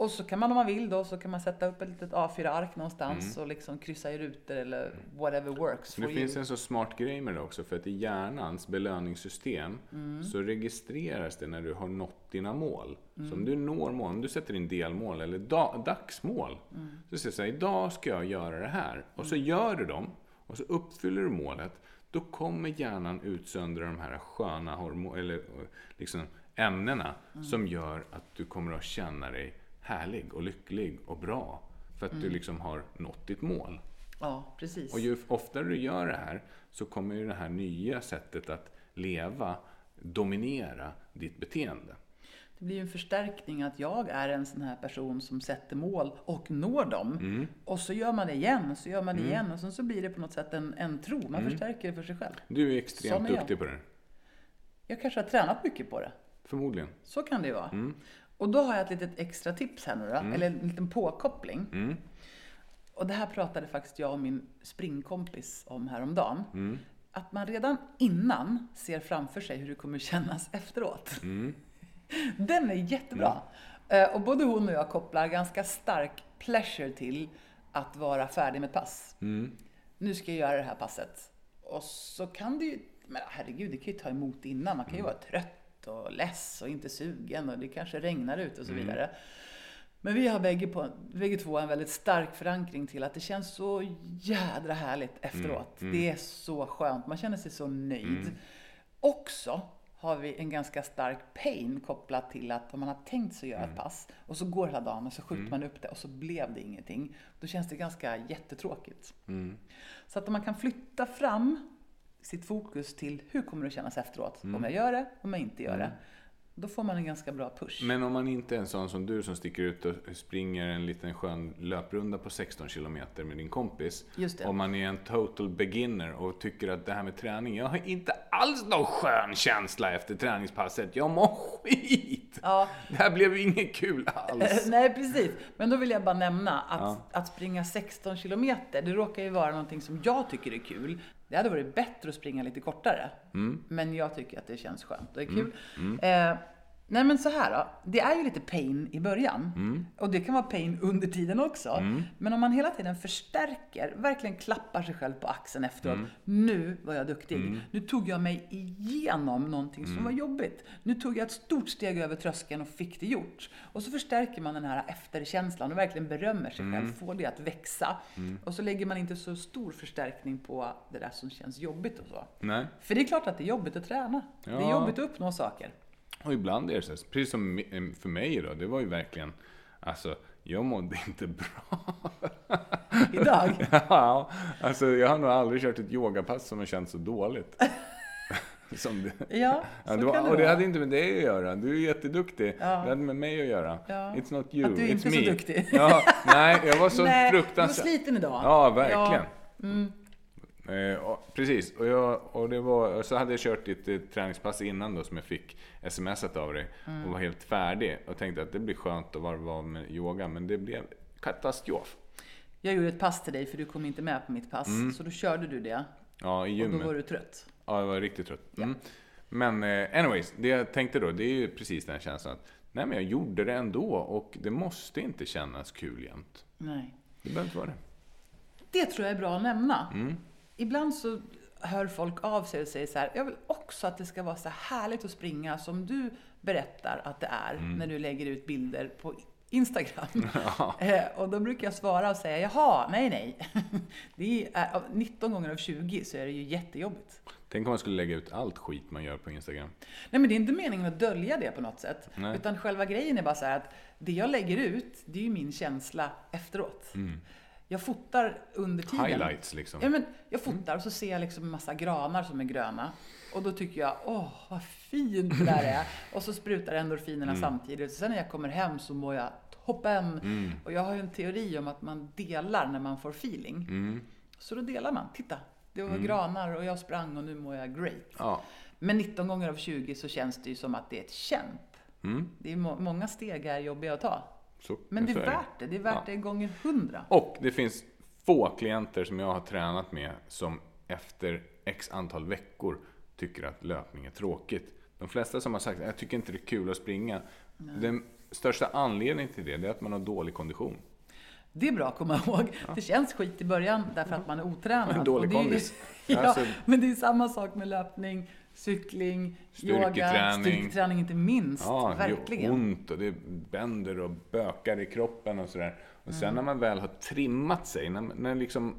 Och så kan man om man vill då så kan man sätta upp ett litet A4-ark någonstans och liksom kryssa i rutor eller whatever works Mm. Det you. finns en så smart grej med det också, för att i hjärnans belöningssystem Mm. så registreras det när du har nått dina mål. Mm. Så om du når mål, om du sätter in delmål eller da, dagsmål, Mm. så säger du så här, idag ska jag göra det här. Och så gör du dem, och så uppfyller du målet, då kommer hjärnan utsöndra de här sköna hormon, eller liksom ämnena Mm. som gör att du kommer att känna dig härlig och lycklig och bra. För att Mm. du liksom har nått ditt mål. Ja, precis. Och ju oftare du gör det här så kommer ju det här nya sättet att leva dominera ditt beteende. Det blir ju en förstärkning att jag är en sån här person som sätter mål och når dem. Mm. Och så gör man det igen, och så gör man det igen och sen så blir det på något sätt en, en tro. Man Mm. förstärker det för sig själv. Du är extremt är jag. duktig på det. Jag kanske har tränat mycket på det. Förmodligen. Så kan det ju vara. Mm. Och då har jag ett litet extra tips här nu då, eller en liten påkoppling. Mm. Och det här pratade faktiskt jag och min springkompis om häromdagen. Mm. Att man redan innan ser framför sig hur det kommer <laughs> kännas efteråt. Mm. Den är jättebra. Eh, Och både hon och jag kopplar ganska stark pleasure till att vara färdig med ett pass. Mm. Nu ska jag göra det här passet. Och så kan det ju, men herregud, det kan ju ta emot innan. Man kan ju vara trött och less och inte sugen och det kanske regnar ut och så vidare. Men vi har bägge, på, bägge två en väldigt stark förankring till att det känns så jädra härligt efteråt. Det är så skönt, man känner sig så nöjd. Också har vi en ganska stark pain kopplat till att om man har tänkt sig göra ett pass och så går hela dagen och så skjuter man upp det och så blev det ingenting. Då känns det ganska jättetråkigt. Mm. Så att om man kan flytta fram sitt fokus till hur kommer det kännas efteråt? Om jag gör det, om jag inte gör det. Då får man en ganska bra push. Men om man inte är en sån som du som sticker ut och springer en liten skön löprunda på 16 kilometer med din kompis. Om man är en total beginner och tycker att det här med träning, jag har inte alls någon skön känsla efter träningspasset. Jag mår skit! Ja. Det här blev inget kul alls. <laughs> Nej, precis. Men då vill jag bara nämna att, att springa 16 kilometer, det råkar ju vara någonting som jag tycker är kul. Det hade varit bättre att springa lite kortare. Men jag tycker att det känns skönt och är kul. Eh, nej men så här då. Det är ju lite pain i början. Och det kan vara pain under tiden också. Men om man hela tiden förstärker, verkligen klappar sig själv på axeln efteråt. Nu var jag duktig. Nu tog jag mig igenom någonting som var jobbigt. Nu tog jag ett stort steg över tröskeln och fick det gjort. Och så förstärker man den här efterkänslan och verkligen berömmer sig själv, får det att växa. Och så lägger man inte så stor förstärkning på det där som känns jobbigt och så. Nej. För det är klart att det är jobbigt att träna. Det är Ja. jobbigt att uppnå saker. Och ibland är det så, här, precis som mi- för mig då, det var ju verkligen, alltså, jag mådde <laughs> inte bra. Idag. <laughs> ja, alltså jag har nog aldrig kört ett yogapass som har känts så dåligt. <laughs> Som det. Ja, så Ja, det kan var, det och det hade inte med dig att göra. Du är jätteduktig. Ja. Det hade med mig att göra. Ja. It's not you, Att du är it's inte me. så duktig. Ja, nej, jag var så Nej, du var fruktansvärt... sliten idag. Ja, verkligen. Ja. Mm. Eh, precis, och, jag, och, det var, så hade jag kört eh, träningspass innan då som jag fick smsat av dig Mm. och var helt färdig och tänkte att det blir skönt att varva av med yoga men det blev katastrof. Jag gjorde ett pass till dig för du kom inte med på mitt pass. Mm. Så då körde du det. Ja, i Och då gymmet. var du trött. Ja, jag var riktigt trött. Mm. Men eh, anyways, det jag tänkte då, det är ju precis den känslan att nej men jag gjorde det ändå och det måste inte kännas kul jämt. Nej. Det behöver inte vara det. Det tror jag är bra att nämna. Mm. Ibland så hör folk av sig och säger så här, jag vill också att det ska vara så här härligt att springa som du berättar att det är Mm. när du lägger ut bilder på Instagram. <laughs> <laughs> Eh, och då brukar jag svara och säga, jaha, nej, nej. <laughs> Det är, av 19 gånger av 20 så är det ju jättejobbigt. Tänk om man skulle lägga ut allt skit man gör på Instagram. Nej men det är inte meningen att dölja det på något sätt. Nej. Utan själva grejen är bara så här att det jag lägger ut, det är ju min känsla efteråt. Jag fotar under tiden. Mm. Highlights liksom. Ja, men jag fotar och så ser jag liksom en massa granar som är gröna. Och då tycker jag, åh vad fint det där är. <laughs> Och så sprutar endorfinerna Mm. samtidigt. Så sen när jag kommer hem så mår jag toppen. Mm. Och jag har ju en teori om att man delar när man får feeling. Mm. Så då delar man. Titta, det var granar och jag sprang och nu mår jag great. Ja. Men 19 gånger av 20 så känns det ju som att det är ett kämp. Mm. Det är må- många steg är jobbiga att ta. Så, Men det är värt det. Det är värt Ja. det gånger 100. Och det finns få klienter som jag har tränat med som efter x antal veckor tycker att löpning är tråkigt. De flesta som har sagt att jag tycker inte det är kul att springa. Den största anledningen till det är att man har dålig kondition. Det är bra att komma ihåg. Det känns skit i början därför att man är otränad. En <laughs> dålig kondis. <laughs> ja, Alltså- men det är samma sak med löpning, cykling, yoga, Styrketräning. inte minst. Ja, det Verkligen. gör ont och det bänder och bökar i kroppen och sådär. Och sen när man väl har trimmat sig, när, när liksom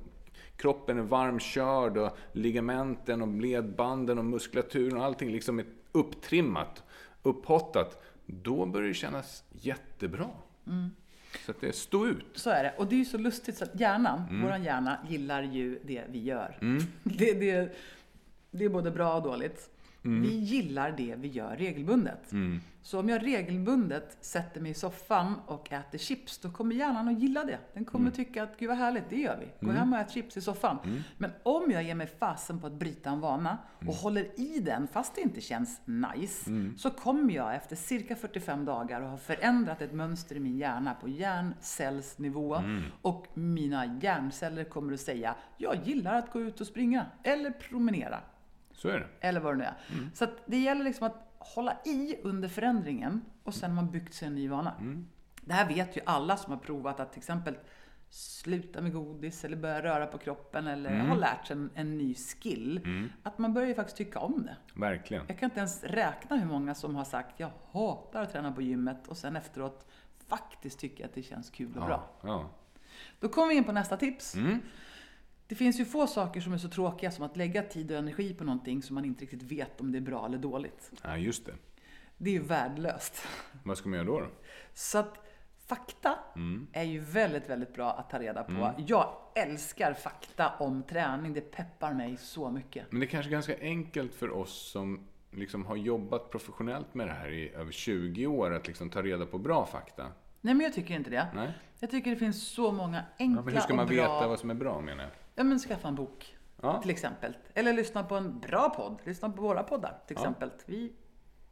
kroppen är varmkörd och ligamenten och ledbanden och muskulaturen och allting liksom är upptrimmat, upphottat. Då börjar det kännas jättebra. Så att det stå ut. Så är det. Och det är ju så lustigt så att hjärnan, Mm. våran hjärna, gillar ju det vi gör. <laughs> Det, det, det är både bra och dåligt. Mm. Vi gillar det vi gör regelbundet. Så om jag regelbundet sätter mig i soffan och äter chips, då kommer hjärnan att gilla det. Den kommer Mm. tycka att, gud vad härligt, det gör vi. Gå hem och ät chips i soffan. Men om jag ger mig fasen på att bryta en vana och Mm. håller i den fast det inte känns nice, så kommer jag efter cirka 45 dagar att ha förändrat ett mönster i min hjärna på hjärncellsnivå. Mm. Och mina hjärnceller kommer att säga, jag gillar att gå ut och springa eller promenera. Så är det. Eller vad det nu är. Så att det gäller liksom att hålla i under förändringen och sen har man byggt sig en ny vana. Det här vet ju alla som har provat att till exempel sluta med godis eller börja röra på kroppen eller har lärt sig en, en ny skill. Att man börjar ju faktiskt tycka om det. Verkligen. Jag kan inte ens räkna hur många som har sagt jag hatar att träna på gymmet och sen efteråt faktiskt tycker att det känns kul och bra. Ja. Då kommer vi in på nästa tips. Mm. Det finns ju få saker som är så tråkiga som att lägga tid och energi på någonting som man inte riktigt vet om det är bra eller dåligt. ja, just det. Det är ju värdelöst. Vad ska man göra då? då? Så att fakta Mm. är ju väldigt, väldigt bra att ta reda på. Jag älskar fakta om träning. Det peppar mig så mycket. Men det är kanske ganska enkelt för oss som liksom har jobbat professionellt med det här i över 20 år att liksom ta reda på bra fakta. Nej, men jag tycker inte det. Nej? Jag tycker det finns så många enkla men hur ska man och bra... veta vad som är bra menar jag? Ja, men skaffa en bok. Ja. Till exempel. Eller lyssna på en bra podd. Lyssna på våra poddar till Ja. exempel. Vi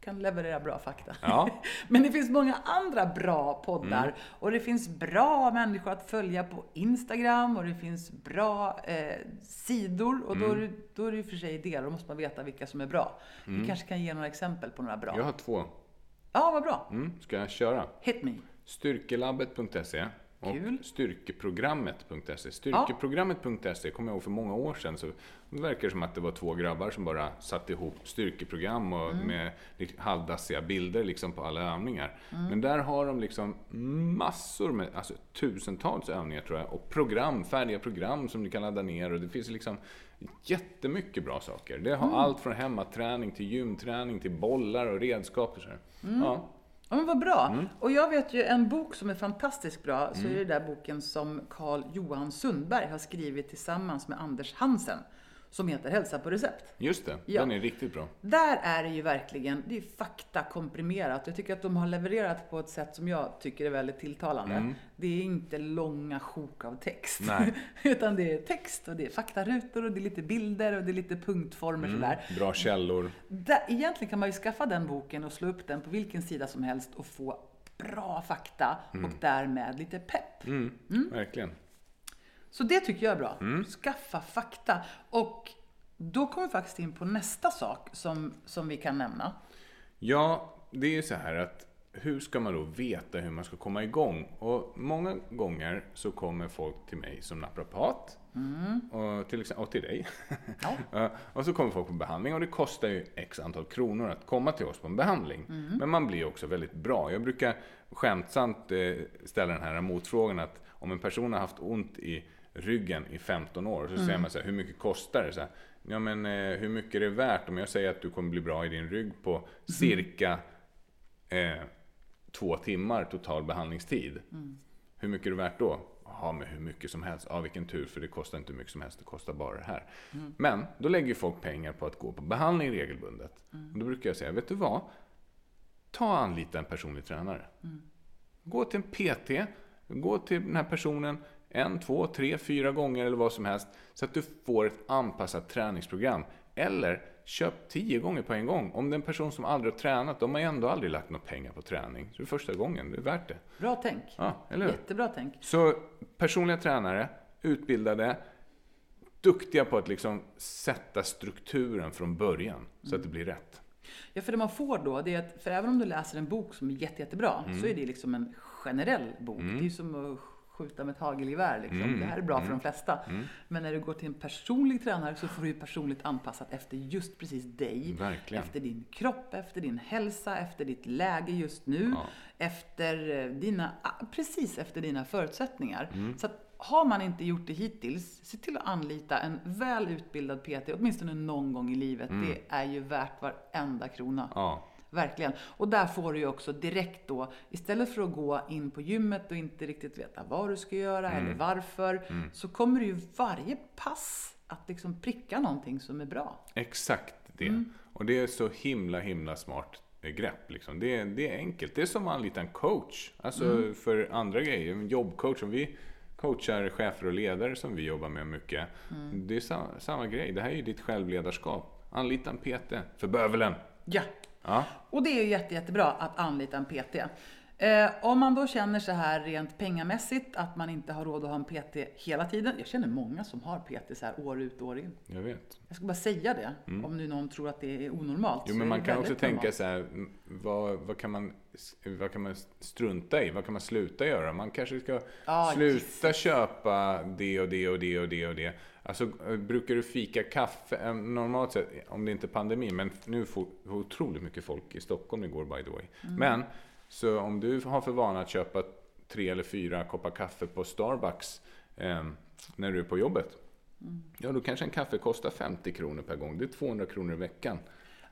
kan leverera bra fakta. Ja. <laughs> Men det finns många andra bra poddar. Mm. Och det finns bra människor att följa på Instagram. Och det finns bra eh, sidor. Och då, är Mm. det, då är det ju för sig det. Då måste man veta vilka som är bra. Vi kanske kan ge några exempel på några bra. Jag har två. Ja, vad bra. Mm. Ska jag köra? Hit me. Styrkelabbet.se och Kul. styrkeprogrammet.se. Styrkeprogrammet.se kommer jag ihåg för många år sedan så det verkar som att det var två grabbar som bara satte ihop styrkeprogram och med lite halvdassiga bilder liksom på alla övningar. Men där har de liksom massor med, alltså tusentals övningar tror jag och program, färdiga program som du kan ladda ner och det finns liksom jättemycket bra saker. Det har allt från hemmaträning till gymträning till bollar och redskap och sådär. Ja. Ja, men vad bra. Mm. Och jag vet ju en bok som är fantastiskt bra. Så är det där boken som Carl Johan Sundberg har skrivit tillsammans med Anders Hansen. Som heter Hälsa på recept. Just det, Ja. den är riktigt bra. Där är det ju verkligen, det är fakta komprimerat. Jag tycker att de har levererat på ett sätt som jag tycker är väldigt tilltalande. Det är inte långa sjok av text. <laughs> Utan det är text och det är faktarutor och det är lite bilder och det är lite punktformer sådär. Bra källor. Där, egentligen kan man ju skaffa den boken och slå upp den på vilken sida som helst och få bra fakta och därmed lite pepp. Mm. Verkligen. Så det tycker jag är bra. Skaffa fakta. Och då kommer vi faktiskt in på nästa sak som, som vi kan nämna. Ja, det är ju så här att hur ska man då veta hur man ska komma igång? Och många gånger så kommer folk till mig som naprapat och, till exempel, och till dig. <laughs> Ja, och så kommer folk på behandling och det kostar ju x antal kronor att komma till oss på en behandling. Men man blir också väldigt bra. Jag brukar skämtsamt eh, ställa den här motfrågan att om en person har haft ont i ryggen i 15 år så säger man så här, hur mycket kostar det? Så här, ja men eh, hur mycket är det värt om jag säger att du kommer bli bra i din rygg på cirka eh, två timmar total behandlingstid. Hur mycket är det värt då? Ja, men hur mycket som helst. Ja, vilken tur, för det kostar inte hur mycket som helst, det kostar bara det här. Men då lägger ju folk pengar på att gå på behandling regelbundet. Och då brukar jag säga, vet du vad? Ta och anlita en personlig tränare. Gå till en PT, gå till den här personen en, två, tre, fyra gånger eller vad som helst. Så att du får ett anpassat träningsprogram. Eller köp tio gånger på en gång. Om det är en person som aldrig har tränat, de har ju ändå aldrig lagt några pengar på träning. Så det är första gången, det är värt det. Bra tänk. Ja, eller hur? Jättebra tänk. Så personliga tränare, utbildade, duktiga på att liksom sätta strukturen från början så att det blir rätt. Ja, för det man får då, det är att, för även om du läser en bok som är jätte, jättebra, Mm. så är det liksom en generell bok. Det är ju som att skjuta med ett hagelgevär. Liksom. Mm. Det här är bra för de flesta. Men när du går till en personlig tränare så får du personligt anpassat efter just precis dig. Verkligen. Efter din kropp, efter din hälsa, efter ditt läge just nu. Ja. Efter eh, dina, ah, precis efter dina förutsättningar. Mm. Så att har man inte gjort det hittills, se till att anlita en väl utbildad PT, åtminstone någon gång i livet. Mm. Det är ju värt varenda krona. Ja, Verkligen. Och där får du ju också direkt då, istället för att gå in på gymmet och inte riktigt veta vad du ska göra Mm. eller varför, så kommer du ju varje pass att liksom pricka någonting som är bra. exakt det. Mm. Och det är så himla, himla smart eh, grepp. Liksom. Det, är, det är enkelt. Det är som att anlita en coach. Alltså Mm. för andra grejer. En jobbcoach. Om vi coachar chefer och ledare som vi jobbar med mycket. Mm. Det är samma, samma grej. Det här är ju ditt självledarskap. Anlita en PT för bövelen. Ja. Ja. Och det är ju jätte, jättebra att anlita en PT. Eh, om man då känner så här rent pengamässigt att man inte har råd att ha en PT hela tiden. Jag känner många som har PT så här år ut och år in. Jag vet. Jag ska bara säga det, om nu någon tror att det är onormalt. Jo, men man kan också väldigt tänka normalt. så här, mm, vad, vad, kan man, vad kan man strunta i? Vad kan man sluta göra? Man kanske ska Ja, sluta köpa det och det och det och det och det. Alltså, eh, brukar du fika kaffe? Eh, Normalt sett, om det inte är pandemi, men nu får får otroligt mycket folk i Stockholm igår by the way. Mm. Men, så om du har för vana att köpa tre eller fyra koppar kaffe på Starbucks eh, när du är på jobbet. Mm. Ja, då kanske en kaffe kostar 50 kronor per gång. Det är 200 kronor i veckan.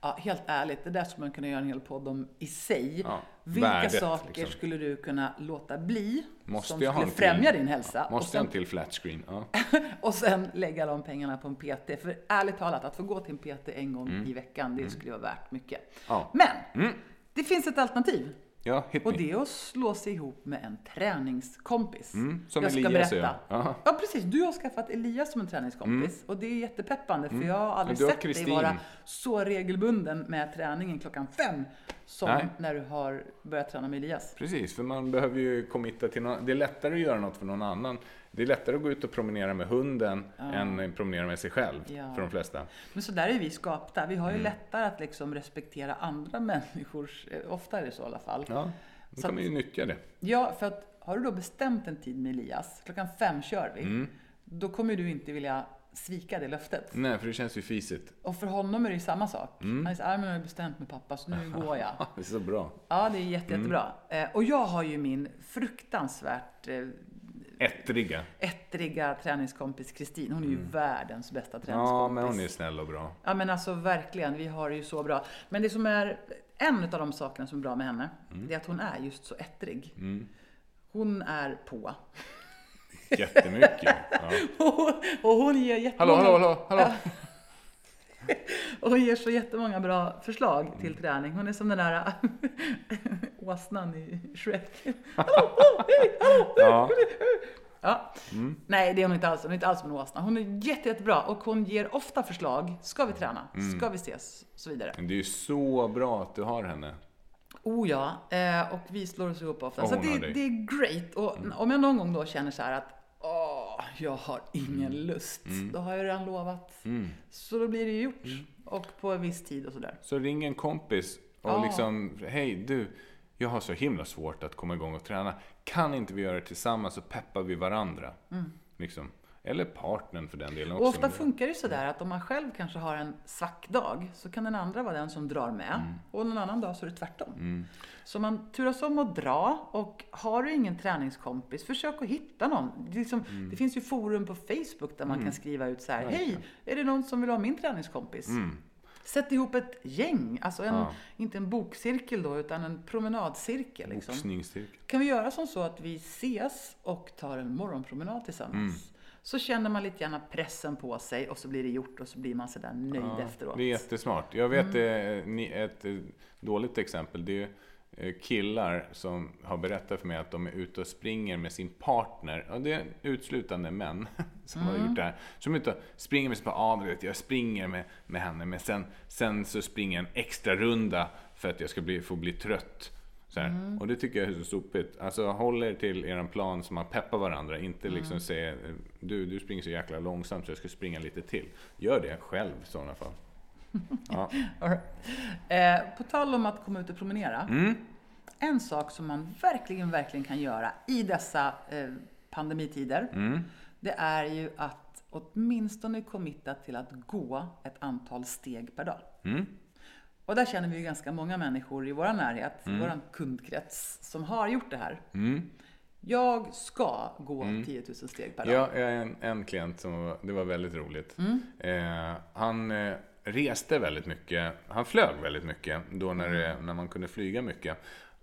Ja, helt ärligt, det där skulle man kunna göra en hel podd om i sig. Ja, Vilka värdet, saker liksom. skulle du kunna låta bli Måste som jag skulle främja din hälsa? och, Måste jag sen, en till flat screen? Ja. <laughs> och sen lägga de pengarna på en PT. För ärligt talat, att få gå till en PT en gång Mm. i veckan, det skulle vara värt mycket. Ja. Men, det finns ett alternativ. Ja, Och det är att slå sig ihop med en träningskompis. Mm, som jag ska Elias berätta. Ja. Ja, precis. Du har skaffat Elias som en träningskompis. Och det är jättepeppande, för jag har aldrig sett dig Kristin. vara så regelbunden med träningen klockan fem som Nej. när du har börjat träna med Elias. Precis, för man behöver ju committa till någon. Det är lättare att göra något för någon annan. Det är lättare att gå ut och promenera med hunden än att promenera med sig själv Ja. för de flesta. Men så där är vi skapta. Vi Mm. har ju lättare att liksom respektera andra <laughs> människors, eh, ofta är det så i alla fall. Ja, då Så kan man ju nyttja det. Ja, för att har du då bestämt en tid med Elias, klockan fem kör vi, Mm. då kommer du inte vilja svika det löftet. Nej, för det känns ju fisigt. Och för honom är det ju samma sak. Mm. Han säger, "Ja, men jag har bestämt med pappa, så nu går jag. <laughs> Det är så bra. Ja, det är jätte, Mm. jättebra. Eh, och jag har ju min fruktansvärt eh, Ettriga. ettriga träningskompis Kristin. Hon är ju världens bästa träningskompis. Mm. Ja, men hon är snäll och bra. Ja men alltså verkligen, vi har det ju så bra. Men det som är en av de sakerna som är bra med henne, Mm. det är att hon är just så ettrig. Hon är på. Jättemycket. Ja. <laughs> och hon ger Hallå, jättemånga... hallå, hallå, hallå. <laughs> och hon ger så jättemånga bra förslag till träning. Hon är som den där åsnan i Shrek. <laughs> Hallå, oh, hej, hallå, Ja. Ja. Nej, det är hon inte alls. Hon är inte alls en åsna. Hon är jätte, jättebra och hon ger ofta förslag. Ska vi träna? Ska vi ses? Och så vidare. Det är ju så bra att du har henne. Oh ja, eh, och vi slår oss ihop ofta. Och Så det, det är great. Och om jag någon gång då känner så här att Åh, jag har ingen lust. Då har jag redan lovat. Mm. Så då blir det ju gjort. Och på en viss tid och sådär. Så ring en kompis och Ja. liksom, hej du, jag har så himla svårt att komma igång och träna. Kan inte vi göra det tillsammans så peppar vi varandra? Liksom. Eller partnern för den delen också. Och ofta funkar det sådär att om man själv kanske har en svack dag så kan den andra vara den som drar med. Mm. Och någon annan dag så är det tvärtom. Så man turas om att dra och har du ingen träningskompis, försök att hitta någon. Det, liksom, Mm. det finns ju forum på Facebook där man kan skriva ut så här, hej, är det någon som vill ha min träningskompis? Sätt ihop ett gäng, alltså en, Mm. Ja. inte en bokcirkel då, utan en promenadcirkel. Liksom. Boxningscirkel. Kan vi göra som så att vi ses och tar en morgonpromenad tillsammans? Mm. Så känner man lite grann pressen på sig och så blir det gjort och så blir man sådär nöjd Ja, efteråt. Det är jättesmart. Jag vet eh, ni- ett eh, dåligt exempel. Det är eh, killar som har berättat för mig att de är ute och springer med sin partner. Och det är utslutande män <laughs> som har gjort det här. Som är ute och springer med sin partner. Ja, du vet, jag springer med, med henne. Men sen, sen så springer jag en extra runda för att jag ska bli, få bli trött. Här. Och det tycker jag är så sopigt. Alltså håll er till er plan så man peppar varandra. Inte liksom säga du, du springer så jäkla långsamt så jag ska springa lite till. Gör det själv i sådana fall. Ja. <laughs> Eh, på tal om att komma ut och promenera. Mm. En sak som man verkligen, verkligen kan göra i dessa eh, pandemitider. Mm. Det är ju att åtminstone committa till att gå ett antal steg per dag. Mm. Och där känner vi ju ganska många människor i vår närhet, i vår kundkrets, som har gjort det här. Mm. Jag ska gå 10 000 steg per dag. Jag är en, en klient som det var väldigt roligt. Eh, han eh, reste väldigt mycket. Han flög väldigt mycket då när, det, när man kunde flyga mycket.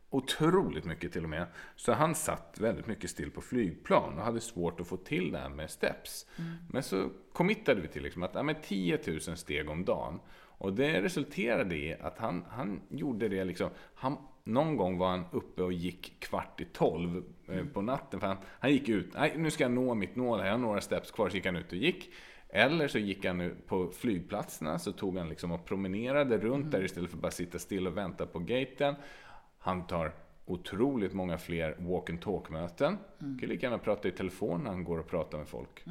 Otroligt mycket till och med. Så han satt väldigt mycket still på flygplan och hade svårt att få till det här med steps. Men så committade vi till liksom att ja, men 10 000 steg om dagen. Och det resulterade i att han, han gjorde det liksom. Han, någon gång var han uppe och gick kvart i tolv eh, på natten. För han, han gick ut. Nej, nu ska jag nå mitt mål. här. Jag har några steps kvar. Så gick han ut och gick. Eller så gick han på flygplatserna. Så tog han liksom och promenerade runt där istället för att bara sitta still och vänta på gaten. Han tar otroligt många fler walk and talk möten. Mm. Kan lika gärna prata i telefon när han går och pratar med folk.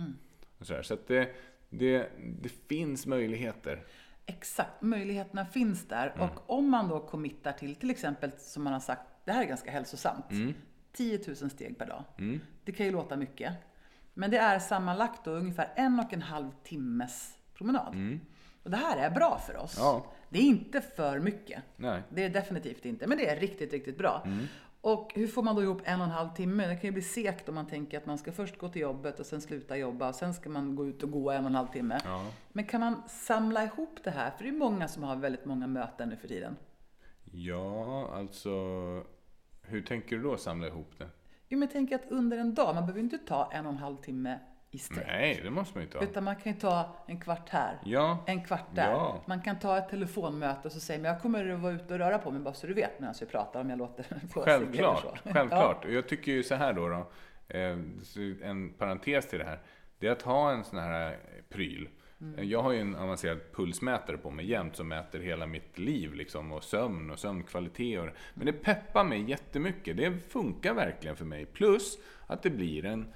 Och så så det, det, det finns möjligheter. Exakt, möjligheterna finns där. Mm. Och om man då committar till, till exempel som man har sagt, det här är ganska hälsosamt. Mm. 10 000 steg per dag. Det kan ju låta mycket. Men det är sammanlagt då ungefär en och en halv timmes promenad. Och det här är bra för oss. Mm. Ja. Det är inte för mycket. Nej. Det är definitivt inte, men det är riktigt, riktigt bra. Mm. Och hur får man då ihop en och en halv timme? Det kan ju bli segt om man tänker att man ska först gå till jobbet och sen sluta jobba och sen ska man gå ut och gå en och en halv timme. Ja. Men kan man samla ihop det här? För det är många som har väldigt många möten nu för tiden. Ja, alltså. Hur tänker du då samla ihop det? Jo, men tänk att under en dag, man behöver inte ta en och en halv timme i sträck. Nej, det måste man ju inte ha. Utan man kan ju ta en kvart här, Ja, en kvart där. Ja. Man kan ta ett telefonmöte och så säger man jag kommer att vara ute och röra på mig bara så du vet medan vi pratar om jag låter <laughs> självklart. så. Självklart. Och jag tycker ju så här då. då eh, en parentes till det här. Det är att ha en sån här pryl. Mm. Jag har ju en avancerad pulsmätare på mig jämt som mäter hela mitt liv liksom, och sömn och sömnkvalitet. Och, men det peppar mig jättemycket. Det funkar verkligen för mig. Plus att det blir en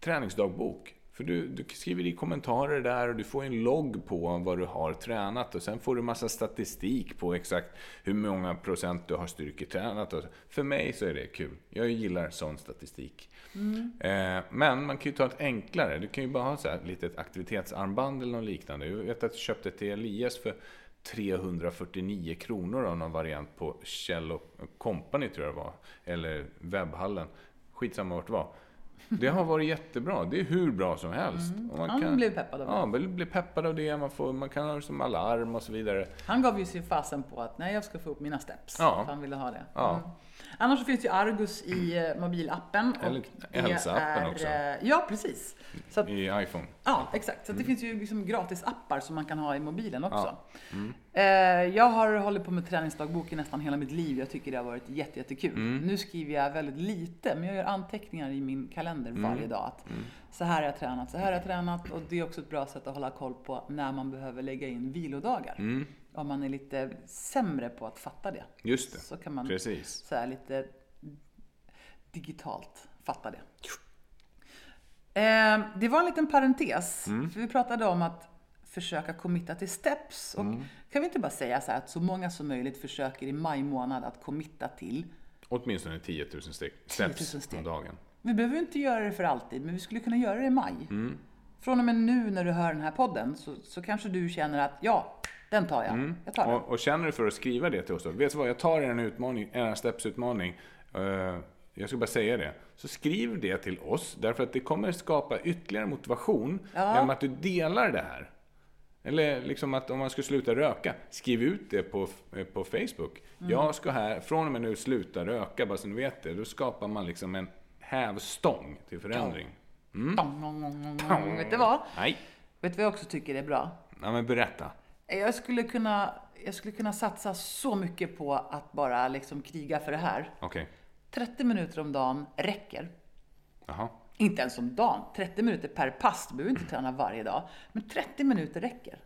träningsdagbok. För du, du skriver i kommentarer där och du får en logg på vad du har tränat och sen får du massa statistik på exakt hur många procent du har styrketränat. Och för mig så är det kul. Jag gillar sån statistik. Eh, men man kan ju ta ett enklare. Du kan ju bara ha så här ett litet aktivitetsarmband eller något liknande. Jag vet att jag köpte ett till Elias för 349 kronor av någon variant på Kjell Company tror jag det var. Eller webbhallen. Skitsamma vart det var. Det har varit jättebra. Det är hur bra som helst. Och man Han blev peppad av det. Ja, man blir peppad av det. Man, får, man kan ha det som alarm och så vidare. Han gav ju sin fasen på att nej, jag ska få upp mina steps. Ja. Han ville ha det. Ja. Mm. Annars finns ju Argus i eh, mobilappen. Eller hälsoappen också. Ja, precis. Att, I iPhone. ja, exakt. Så att det Mm. finns ju liksom gratis appar som man kan ha i mobilen också. Mm. Eh, jag har hållit på med träningsdagbok i nästan hela mitt liv. Jag tycker det har varit jätte, jättekul. Mm. Nu skriver jag väldigt lite, men jag gör anteckningar i min kalender Mm. varje dag. Att Så här har jag tränat, så här har jag tränat. Och det är också ett bra sätt att hålla koll på när man behöver lägga in vilodagar. Mm. Om man är lite sämre på att fatta det. Just det. Så kan man Precis. så här lite digitalt fatta det. Eh, det var en liten parentes. Mm. För vi pratade om att försöka committa till steps. Och Mm. Kan vi inte bara säga så att så många som möjligt försöker i maj månad att committa till. Åtminstone 10 000 steg, 10 000 steps steg. om dagen. Vi behöver inte göra det för alltid, men vi skulle kunna göra det i maj. Mm. Från och med nu när du hör den här podden så, så kanske du känner att ja, den tar jag. Jag tar den. Och, och känner du för att skriva det till oss då? Vet du vad, jag tar er utmaning, er stepsutmaning. Uh, jag ska bara säga det. Så skriv det till oss, därför att det kommer skapa ytterligare motivation Ja. genom att du delar det här. Eller liksom att om man ska sluta röka, skriv ut det på, eh, på Facebook. Mm. Jag ska här, från och med nu sluta röka, bara så ni vet det. Då skapar man liksom en hävstång till förändring. Vet du vad? Nej, Vet du vad jag också tycker är bra? ja, men berätta. Jag skulle, kunna, jag skulle kunna satsa så mycket på att bara liksom kriga för det här. Okej, 30 minuter om dagen räcker. jaha. Inte ens om dagen. 30 minuter per pass. Du behöver inte träna varje dag. Men 30 minuter räcker.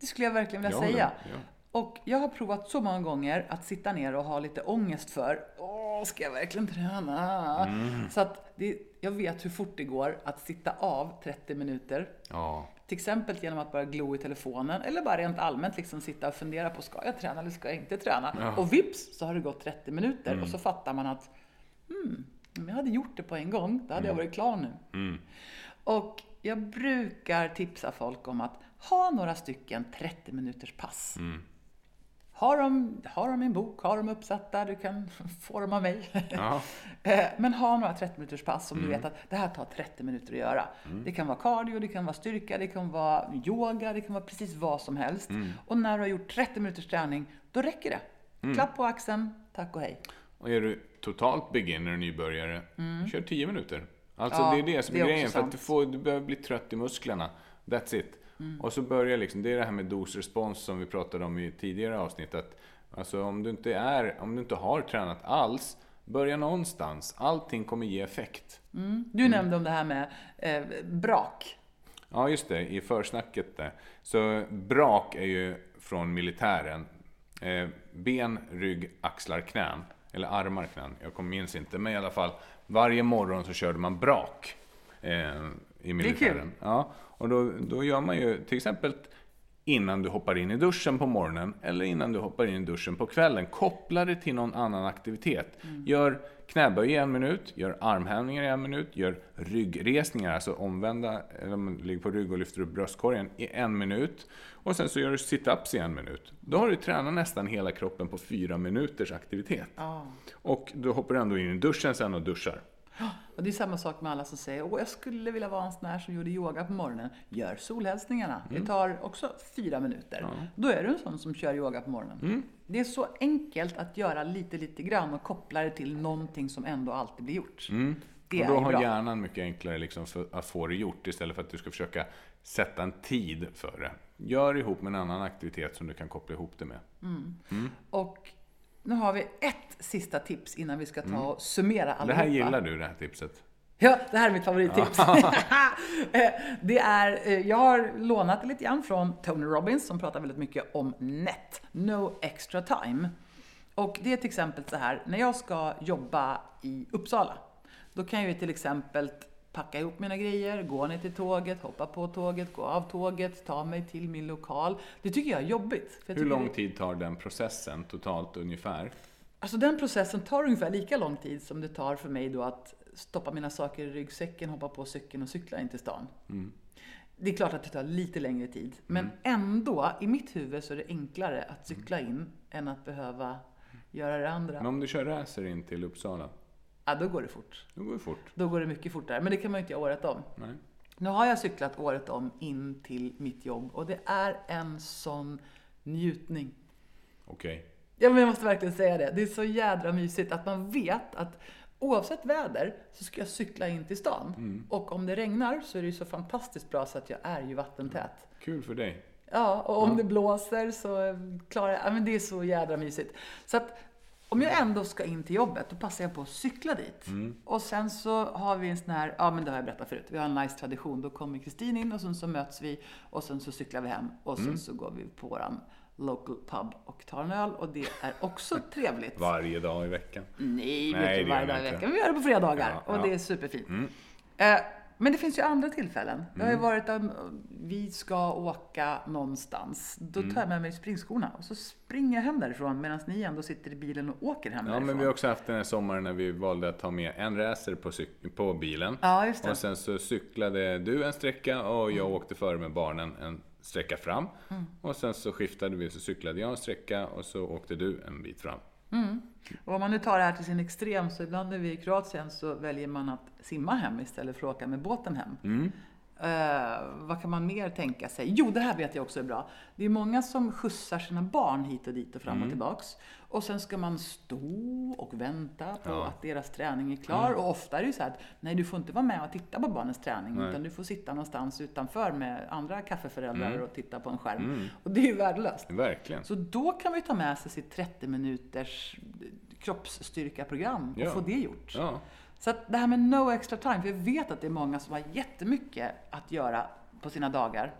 Det skulle jag verkligen vilja Ja, säga. ja. Och jag har provat så många gånger att sitta ner och ha lite ångest för, åh, ska jag verkligen träna? Mm. Så att det, jag vet hur fort det går att sitta av 30 minuter. Ja, Till exempel genom att bara glo i telefonen eller bara rent allmänt liksom sitta och fundera på ska jag träna eller ska jag inte träna? Och vips så har det gått 30 minuter Mm. och så fattar man att hmm, om jag hade gjort det på en gång, då hade Mm. jag varit klar nu. Och jag brukar tipsa folk om att ha några stycken 30 minuters pass. Mm. Har de, har de en bok, har de uppsatta, du kan <laughs> få dem av mig. ja. <laughs> Eh, Men ha några 30 minuters pass som Mm. du vet att det här tar 30 minuter att göra. Det kan vara cardio, det kan vara styrka, det kan vara yoga, det kan vara precis vad som helst. Mm. Och när du har gjort 30 minuters träning, då räcker det. Mm. Klapp på axeln, tack och hej. Och är du totalt beginner, nybörjare, kör 10 minuter. Alltså Mm. Ja, det är det som det är, grejen, för att du, får, du behöver bli trött i musklerna. That's it. Mm. Och så börjar liksom, det är det här med dos-respons som vi pratade om i tidigare avsnitt. Att, alltså om du inte är, om du inte har tränat alls, börja någonstans. Allting kommer ge effekt. Du nämnde om det här med eh, brak. Ja, just det, i försnacket där. Så brak är ju från militären. Eh, ben, rygg, axlar, knän. Eller armar, knän. Jag minns inte. Men i alla fall, varje morgon så körde man brak. Eh, I militären. Ja, och då, då gör man ju till exempel innan du hoppar in i duschen på morgonen eller innan du hoppar in i duschen på kvällen. Koppla det till någon annan aktivitet. Gör knäböj i en minut, gör armhävningar i en minut, gör ryggresningar, alltså omvända, eller du ligger på rygg och lyfter upp bröstkorgen i en minut. Och sen så gör du sit-ups i en minut. Då har du tränat nästan hela kroppen på fyra minuters aktivitet. Och du hoppar ändå in i duschen sen och duschar. Och det är samma sak med alla som säger åh jag skulle vilja vara en sån här som gjorde yoga på morgonen. Gör solhälsningarna. Mm. Det tar också fyra minuter. Då är du en sån som kör yoga på morgonen. Mm. Det är så enkelt att göra lite, lite grann och koppla det till någonting som ändå alltid blir gjort. Det Mm. och är då ju har bra. hjärnan mycket enklare liksom för att få det gjort istället för att du ska försöka sätta en tid för det. Gör ihop med en annan aktivitet som du kan koppla ihop det med. Och nu har vi ett sista tips innan vi ska ta och summera allihopa. Mm. Det här gillar du, det här tipset. Ja, det här är mitt favorittips. <laughs> Eh, det är, eh, jag har lånat det lite grann från Tony Robbins som pratar väldigt mycket om NET, No Extra Time. Och det är till exempel så här, när jag ska jobba i Uppsala, då kan jag ju till exempel packa ihop mina grejer, gå ner till tåget, hoppa på tåget, gå av tåget, ta mig till min lokal. Det tycker jag är jobbigt. jag Hur lång det- tid tar den processen totalt ungefär? Alltså den processen tar ungefär lika lång tid som det tar för mig då att stoppa mina saker i ryggsäcken, hoppa på cykeln och cykla in till stan. Det är klart att det tar lite längre tid, men ändå, i mitt huvud så är det enklare att cykla in än att behöva göra det andra. Men om du kör racer in till Uppsala? Ja, då går det fort. Då går det fort. Då går det mycket fortare. Men det kan man ju inte göra året om. Nej. Nu har jag cyklat året om in till mitt jobb och det är en sån njutning. Okej. Ja, men jag måste verkligen säga det. Det är så jädra mysigt att man vet att oavsett väder så ska jag cykla in till stan. Och om det regnar så är det ju så fantastiskt bra så att jag är ju vattentät. Kul för dig. Ja, och om det blåser så klarar jag... Ja, men det är så jädra mysigt. Så att om jag ändå ska in till jobbet, då passar jag på att cykla dit. Och sen så har vi en sån här, ja men det har jag berättat förut, vi har en nice tradition. Då kommer Kristin in och sen så möts vi och sen så cyklar vi hem och sen så går vi på våran local pub och tar en öl och det är också <laughs> trevligt. Varje dag i veckan. Nej, vi Nej, inte det varje dag i vi inte. veckan. Vi gör det på fredagar Ja, och ja. det är superfint. Eh, men det finns ju andra tillfällen. Det har Mm. ju varit att vi ska åka någonstans. Då tar Mm. jag med mig springskorna och så springer jag hem därifrån medan ni ändå sitter i bilen och åker hem Ja, därifrån. men vi har också haft den här sommaren när vi valde att ta med en racer på, på bilen. Ja, just det. Och sen så cyklade du en sträcka och jag åkte före med barnen en sträcka fram. Mm. Och sen så skiftade vi, så cyklade jag en sträcka och så åkte du en bit fram. Och om man nu tar det här till sin extrem så ibland när vi är i Kroatien så väljer man att simma hem istället för att åka med båten hem. Mm. Eh, vad kan man mer tänka sig? Jo, det här vet jag också är bra. Det är många som skjutsar sina barn hit och dit och fram och tillbaks. Och sen ska man stå och vänta på Ja. att deras träning är klar. Och ofta är det ju så här att nej, du får inte vara med och titta på barnens träning. Nej. Utan du får sitta någonstans utanför med andra kaffeföräldrar och titta på en skärm. Och det är ju värdelöst. Verkligen. Så då kan man ju ta med sig sitt 30 minuters kroppsstyrkaprogram och Ja. få det gjort. Ja. Så att det här med no extra time, för jag vet att det är många som har jättemycket att göra på sina dagar.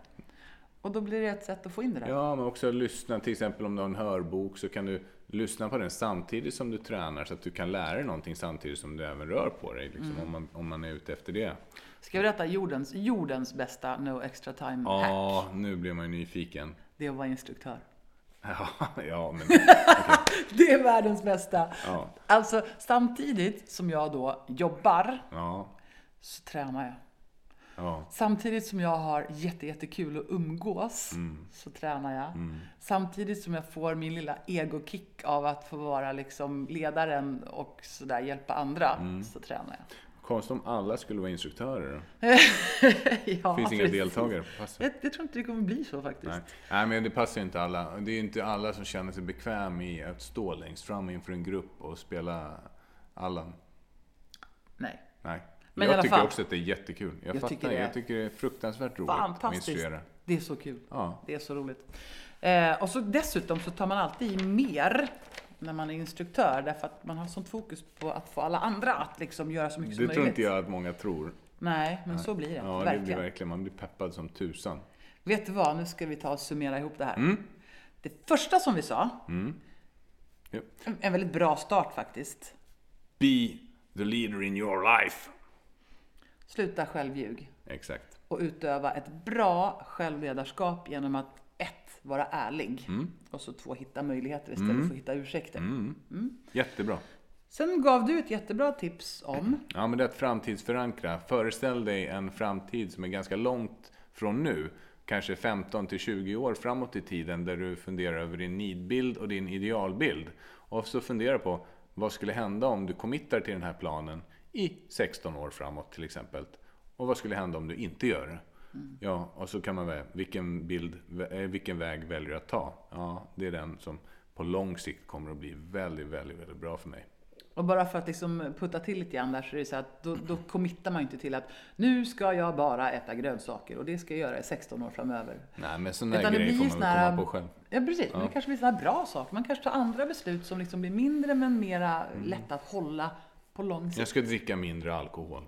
Och då blir det ett sätt att få in det där. ja, men också lyssna. Till exempel om du har en hörbok så kan du lyssna på den samtidigt som du tränar så att du kan lära dig någonting samtidigt som du även rör på dig. Liksom, Mm. om, man, om man är ute efter det. Ska jag berätta jordens, jordens bästa no extra time hack? Ja, nu blir man ju nyfiken. Det är att vara instruktör. Ja, <laughs> ja men <laughs> Det är världens bästa. Ja. Alltså samtidigt som jag då jobbar ja, så tränar jag. ja. Samtidigt som jag har jätte, jättekul att umgås Mm. så tränar jag. Samtidigt som jag får min lilla egokick av att få vara liksom ledaren och sådär hjälpa andra Mm. så tränar jag. Konstigt om alla skulle vara instruktörer då. <laughs> ja, finns inga precis. deltagare på passet. Jag, jag tror inte det kommer bli så faktiskt. Nej. Nej, men det passar ju inte alla. Det är ju inte alla som känner sig bekväm i att stå längst fram inför en grupp och spela Allan. Nej. Nej. Men jag tycker fall. också att det är jättekul. Jag, Jag fattar. tycker det är jag tycker det är fruktansvärt roligt att Fantastiskt. instruera. Det är så kul. Ja. Det är så roligt. Eh, och så dessutom så tar man alltid i mer när man är instruktör därför att man har sånt fokus på att få alla andra att liksom göra så mycket Det som tror möjligt. inte jag att många tror. Nej, men så blir det. Ja, det verkligen. blir verkligen. Man blir peppad som tusan. Vet du vad, nu ska vi ta och summera ihop det här. Mm. Det första som vi sa, Ja. en- en väldigt bra start faktiskt. Be the leader in your life. Sluta självljug Exakt. och utöva ett bra självledarskap genom att vara ärlig Mm. och så två, hitta möjligheter istället för att hitta ursäkter. Jättebra. Sen gav du ett jättebra tips om Ja, men det är att framtidsförankra. Föreställ dig en framtid som är ganska långt från nu. Kanske 15 till 20 år framåt i tiden där du funderar över din nidbild och din idealbild. Och så fundera på vad skulle hända om du committar till den här planen i 16 år framåt till exempel. Och vad skulle hända om du inte gör det? Ja, och så kan man välja vilken, bild, eh, vilken väg väljer du att ta? Ja, det är den som på lång sikt kommer att bli väldigt, väldigt, väldigt bra för mig. Och bara för att liksom putta till lite grann där så är det så att då, då committar man ju inte till att nu ska jag bara äta grönsaker och det ska jag göra i 16 år framöver. Nej, men sådana där det grejer blir får man väl komma på själv. Ja precis, men det kanske blir sådana bra saker. Man kanske tar andra beslut som liksom blir mindre men mera lätta att hålla på lång Jag sikt. ska dricka mindre alkohol,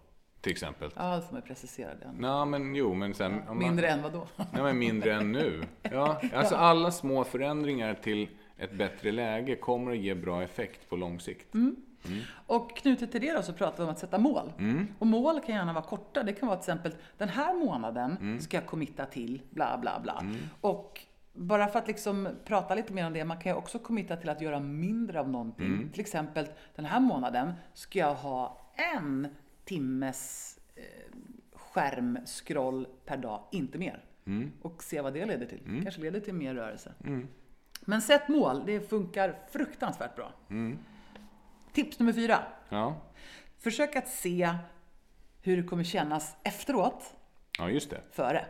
till exempel. Ja, då får man precisera det. Nej, men jo, men sen... man- Mindre än vad då? Nej, men mindre än nu. <laughs> Ja, alltså alla små förändringar till ett bättre läge kommer att ge bra effekt på lång sikt. Mm. Och knutet till det då så pratar vi om att sätta mål. Mm. Och mål kan gärna vara korta. Det kan vara till exempel den här månaden Mm. ska jag committa till bla bla bla. Och bara för att liksom prata lite mer om det, man kan ju också committa till att göra mindre av någonting. Mm. Till exempel den här månaden ska jag ha en timmes eh, skärmskroll per dag, inte mer. Mm. Och se vad det leder till. Kanske leder till mer rörelse. Men sätt mål, det funkar fruktansvärt bra. Mm. Tips nummer fyra. Ja, Försök att se hur det kommer kännas efteråt, Ja, just det. före.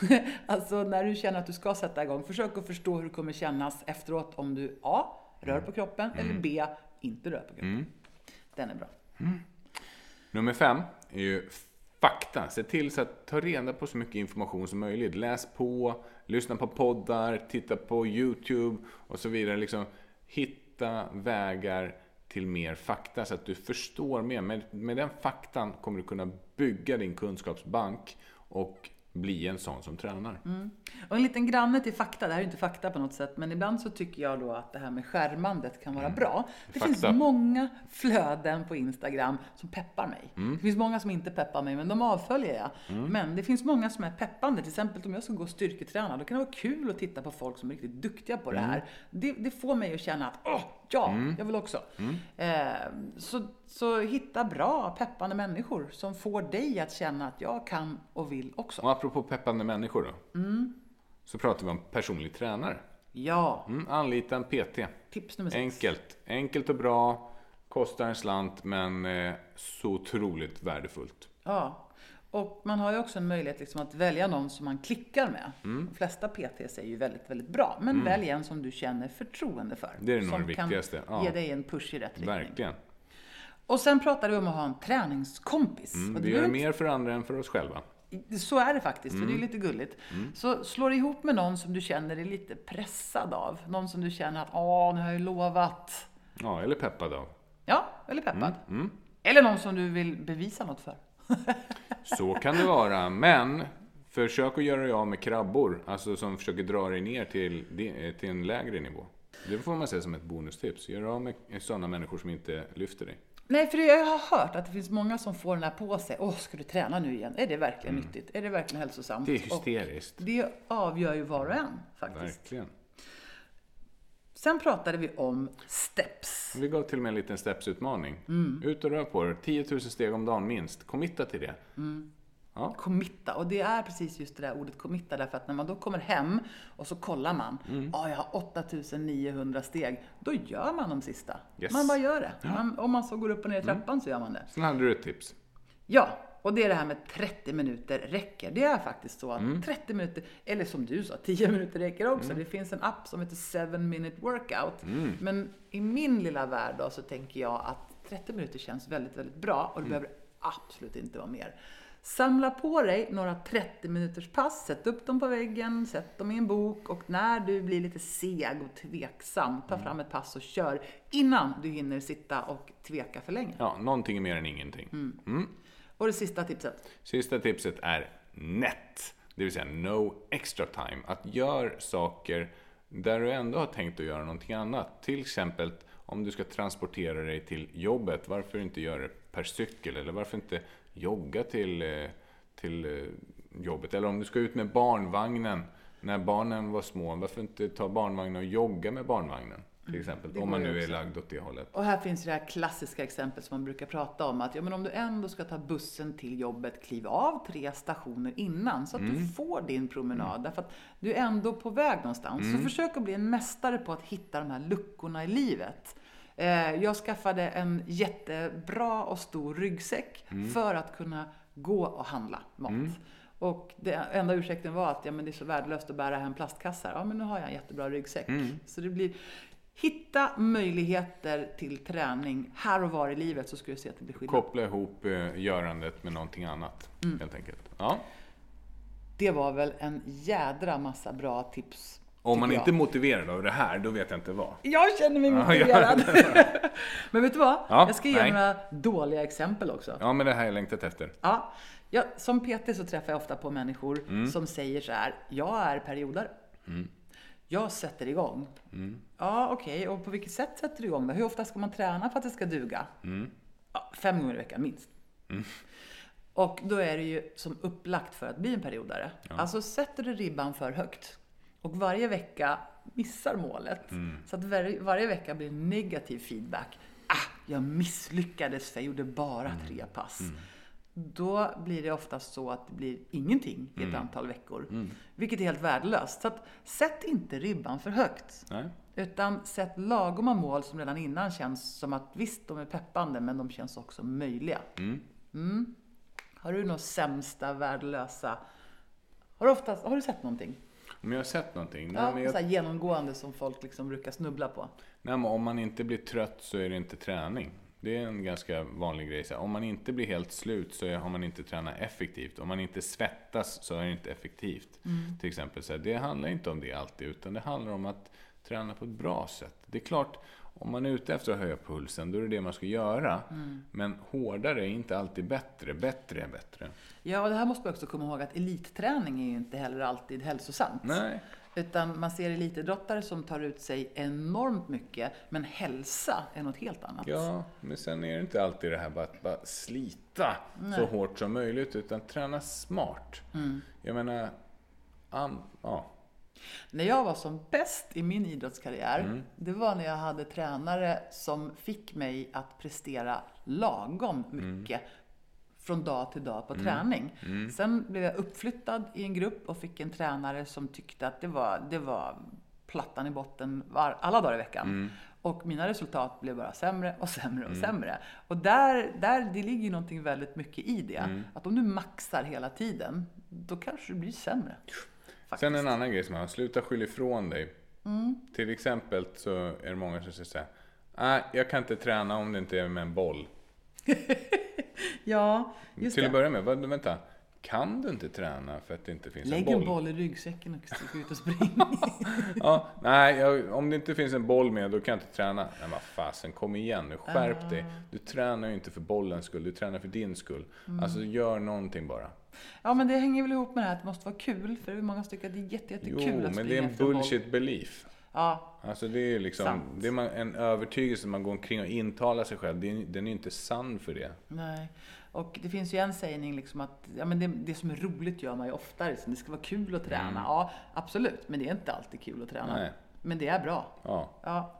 <laughs> alltså när du känner att du ska sätta igång, försök att förstå hur det kommer kännas efteråt om du A. Rör på kroppen eller B. Inte rör på kroppen. Den är bra. Nummer fem är ju fakta. Se till så att ta reda på så mycket information som möjligt. Läs på, lyssna på poddar, titta på YouTube och så vidare. Liksom, hitta vägar till mer fakta så att du förstår mer. Med, med den faktan kommer du kunna bygga din kunskapsbank och bli en sån som tränar. Och en liten granne till fakta, det här är inte fakta på något sätt, men ibland så tycker jag då att det här med skärmandet kan vara bra. Det Fakta. finns många flöden på Instagram som peppar mig. Det finns många som inte peppar mig, men de avföljer jag. Men det finns många som är peppande. Till exempel om jag ska gå och styrketräna, då kan det vara kul att titta på folk som är riktigt duktiga på det här. Det, det får mig att känna att, åh, ja, jag vill också. Eh, så, så hitta bra, peppande människor som får dig att känna att jag kan och vill också. Och apropå peppande människor då. Så pratar vi om personlig tränare. Ja, Mm, anlita en PT. tips nummer sex. Enkelt. Enkelt och bra. Kostar en slant men eh, så otroligt värdefullt. Ja, och man har ju också en möjlighet liksom att välja någon som man klickar med. De flesta PTs är ju väldigt, väldigt bra. Men välj en som du känner förtroende för. Det är nog som det viktigaste, kan ja. ge dig en push i rätt riktning. Verkligen. Och sen pratar vi om att ha en träningskompis. Mm, det vi gör mer för andra än för oss själva. Så är det faktiskt, för det Mm. är lite gulligt. Så slå dig ihop med någon som du känner dig lite pressad av. Någon som du känner att, åh, nu har jag ju lovat. Ja, eller peppad av. Ja, eller peppad. Mm, Eller någon som du vill bevisa något för. <laughs> Så kan det vara. Men försök att göra dig av med krabbor. Alltså som försöker dra dig ner till, di- till en lägre nivå. Det får man se som ett bonustips. Gör dig av med sådana människor som inte lyfter dig. Nej, för jag har hört att det finns många som får den här på sig. Åh, ska du träna nu igen? Är det verkligen nyttigt? Är det verkligen hälsosamt? Mm. Det är Och hysteriskt. det avgör ju var och en faktiskt. Verkligen. Sen pratade vi om steps. Vi gav till och med en liten stepsutmaning. Mm. Ut och rör på dig. 10 000 steg om dagen minst. Committa till det. Committa. Och det är precis just det där ordet committa. Därför att när man då kommer hem och så kollar man. Ja, Mm. jag har 8900 steg. Då gör man de sista. Yes. Man bara gör det. Man, om man så går upp och ner i trappan så gör man det. Sen hade du ett tips. Ja, och det är det här med 30 minuter räcker. Det är faktiskt så att Mm. 30 minuter, eller som du sa, 10 minuter räcker också. Det finns en app som heter 7 minute workout. Mm. Men i min lilla värld då så tänker jag att 30 minuter känns väldigt, väldigt bra och det behöver absolut inte vara mer. Samla på dig några 30 minuters pass, sätt upp dem på väggen, sätt dem i en bok och när du blir lite seg och tveksam, ta fram ett pass och kör innan du hinner sitta och tveka för länge. Ja, någonting är mer än ingenting. Mm. Och det sista tipset. Sista tipset är NET. Det vill säga No Extra Time. Att gör saker där du ändå har tänkt att göra någonting annat. Till exempel om du ska transportera dig till jobbet. Varför inte göra det per cykel? Eller varför inte jogga till, eh, till eh, jobbet? Eller om du ska ut med barnvagnen när barnen var små. Varför inte ta barnvagnen och jogga med barnvagnen? Till exempel. det Om man nu är lagd åt det hållet. Och här finns det här klassiska exemplet som man brukar prata om. Att ja, men om du ändå ska ta bussen till jobbet, kliv av tre stationer innan så att du får din promenad. Därför att du är ändå på väg någonstans. Så försök att bli en mästare på att hitta de här luckorna i livet. Eh, Jag skaffade en jättebra och stor ryggsäck för att kunna gå och handla mat. Och det enda ursäkten var att ja, men det är så värdelöst att bära hem plastkassar. Ja, men nu har jag en jättebra ryggsäck. Så det blir Hitta möjligheter till träning här och var i livet så ska du se att det blir skillnad. Koppla ihop eh, görandet med någonting annat. Helt enkelt. Ja. Det var väl en jädra massa bra tips. Om man jag. inte är motiverad av det här, då vet jag inte vad. Jag känner mig motiverad. <laughs> Men vet du vad? Ja, jag ska ge nej. några dåliga exempel också. Ja, men det här har jag längtat efter. Ja, jag, som PT så träffar jag ofta på människor Mm. som säger så här, jag är periodare. Jag sätter igång. Mm. Ja, okej, och på vilket sätt sätter du igång då? Hur ofta ska man träna för att det ska duga? Mm. Ja, fem gånger i veckan minst. Och då är det ju som upplagt för att bli en periodare. Alltså sätter du ribban för högt och varje vecka missar målet. Mm. Så att varje, varje vecka blir negativ feedback. Ah, jag misslyckades för jag gjorde bara Mm. tre pass. Då blir det oftast så att det blir ingenting i ett Mm. antal veckor. Vilket är helt värdelöst. Så att, sätt inte ribban för högt. Nej. Utan sätt lagoma mål som redan innan känns som att visst, de är peppande, men de känns också möjliga. Mm. Har du något sämsta, värdelösa... Har du, oftast, har du sett någonting? Om jag har sett någonting? Nej, Ja, men jag, så genomgående som folk liksom brukar snubbla på. nej, men om man inte blir trött så är det inte träning. Det är en ganska vanlig grej. Så Om man inte blir helt slut så har man inte tränat effektivt. Om man inte svettas så är det inte effektivt. Till exempel. Så det handlar inte om det alltid, utan det handlar om att träna på ett bra sätt. Det är klart, om man är ute efter att höja pulsen, då är det det man ska göra. Men hårdare är inte alltid bättre. Bättre är bättre. Ja, och det här måste man också komma ihåg att elitträning är ju inte heller alltid hälsosamt. Nej. Utan man ser elitidrottare som tar ut sig enormt mycket, men hälsa är något helt annat. Ja, men sen är det inte alltid det här bara att bara slita så hårt som möjligt, utan träna smart. Jag menar, am, ja. När jag var som bäst i min idrottskarriär, Mm. det var när jag hade tränare som fick mig att prestera lagom Mm. Från dag till dag på träning. Mm. Sen blev jag uppflyttad i en grupp och fick en tränare som tyckte att det var, det var plattan i botten var, alla dagar i veckan. Mm. Och mina resultat blev bara sämre och sämre och sämre. Och där, där, det ligger ju någonting väldigt mycket i det. Mm. Att om du maxar hela tiden, då kanske du blir sämre. Faktiskt. Sen en annan grej som man sluta skylla ifrån dig. Till exempel så är det många som säger så här, nej, jag kan inte träna om det inte är med en boll. <laughs> <laughs> Ja, just Till det. att börja med, vad, vänta, kan du inte träna för att det inte finns Lägg en en boll? boll i ryggsäcken och stick ut och spring. <laughs> Ja, nej, jag, om det inte finns en boll med, då kan jag inte träna. Nej, vad fasen, kom igen nu, skärp dig. Du tränar ju inte för bollens skull, du tränar för din skull. Alltså, gör någonting bara. ja, men det hänger väl ihop med det här att det måste vara kul. För det är många som tycker att det är jätte, Jo, jättekul att men springa det är en efter boll. bullshit belief. Ja, Alltså det är liksom, Sant. det är man, en övertygelse man går omkring och intalar sig själv. Det är, den är ju inte sann för det. nej. Och det finns ju en sägning liksom att ja, men det, det som är roligt gör man ju oftare. Så det ska vara kul att träna. Ja, absolut. Men det är inte alltid kul att träna. Mm. Nej. Men det är bra. Ja. Ja.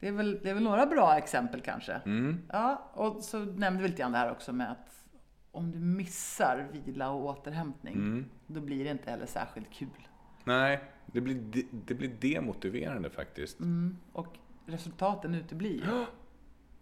Det är, väl, det är väl några bra exempel kanske. Mm. Ja, och så nämnde vi lite grann det här också med att om du missar vila och återhämtning, Mm. då blir det inte heller särskilt kul. Nej, det blir, de, det blir demotiverande faktiskt. Mm. Och resultaten uteblir. <gasps>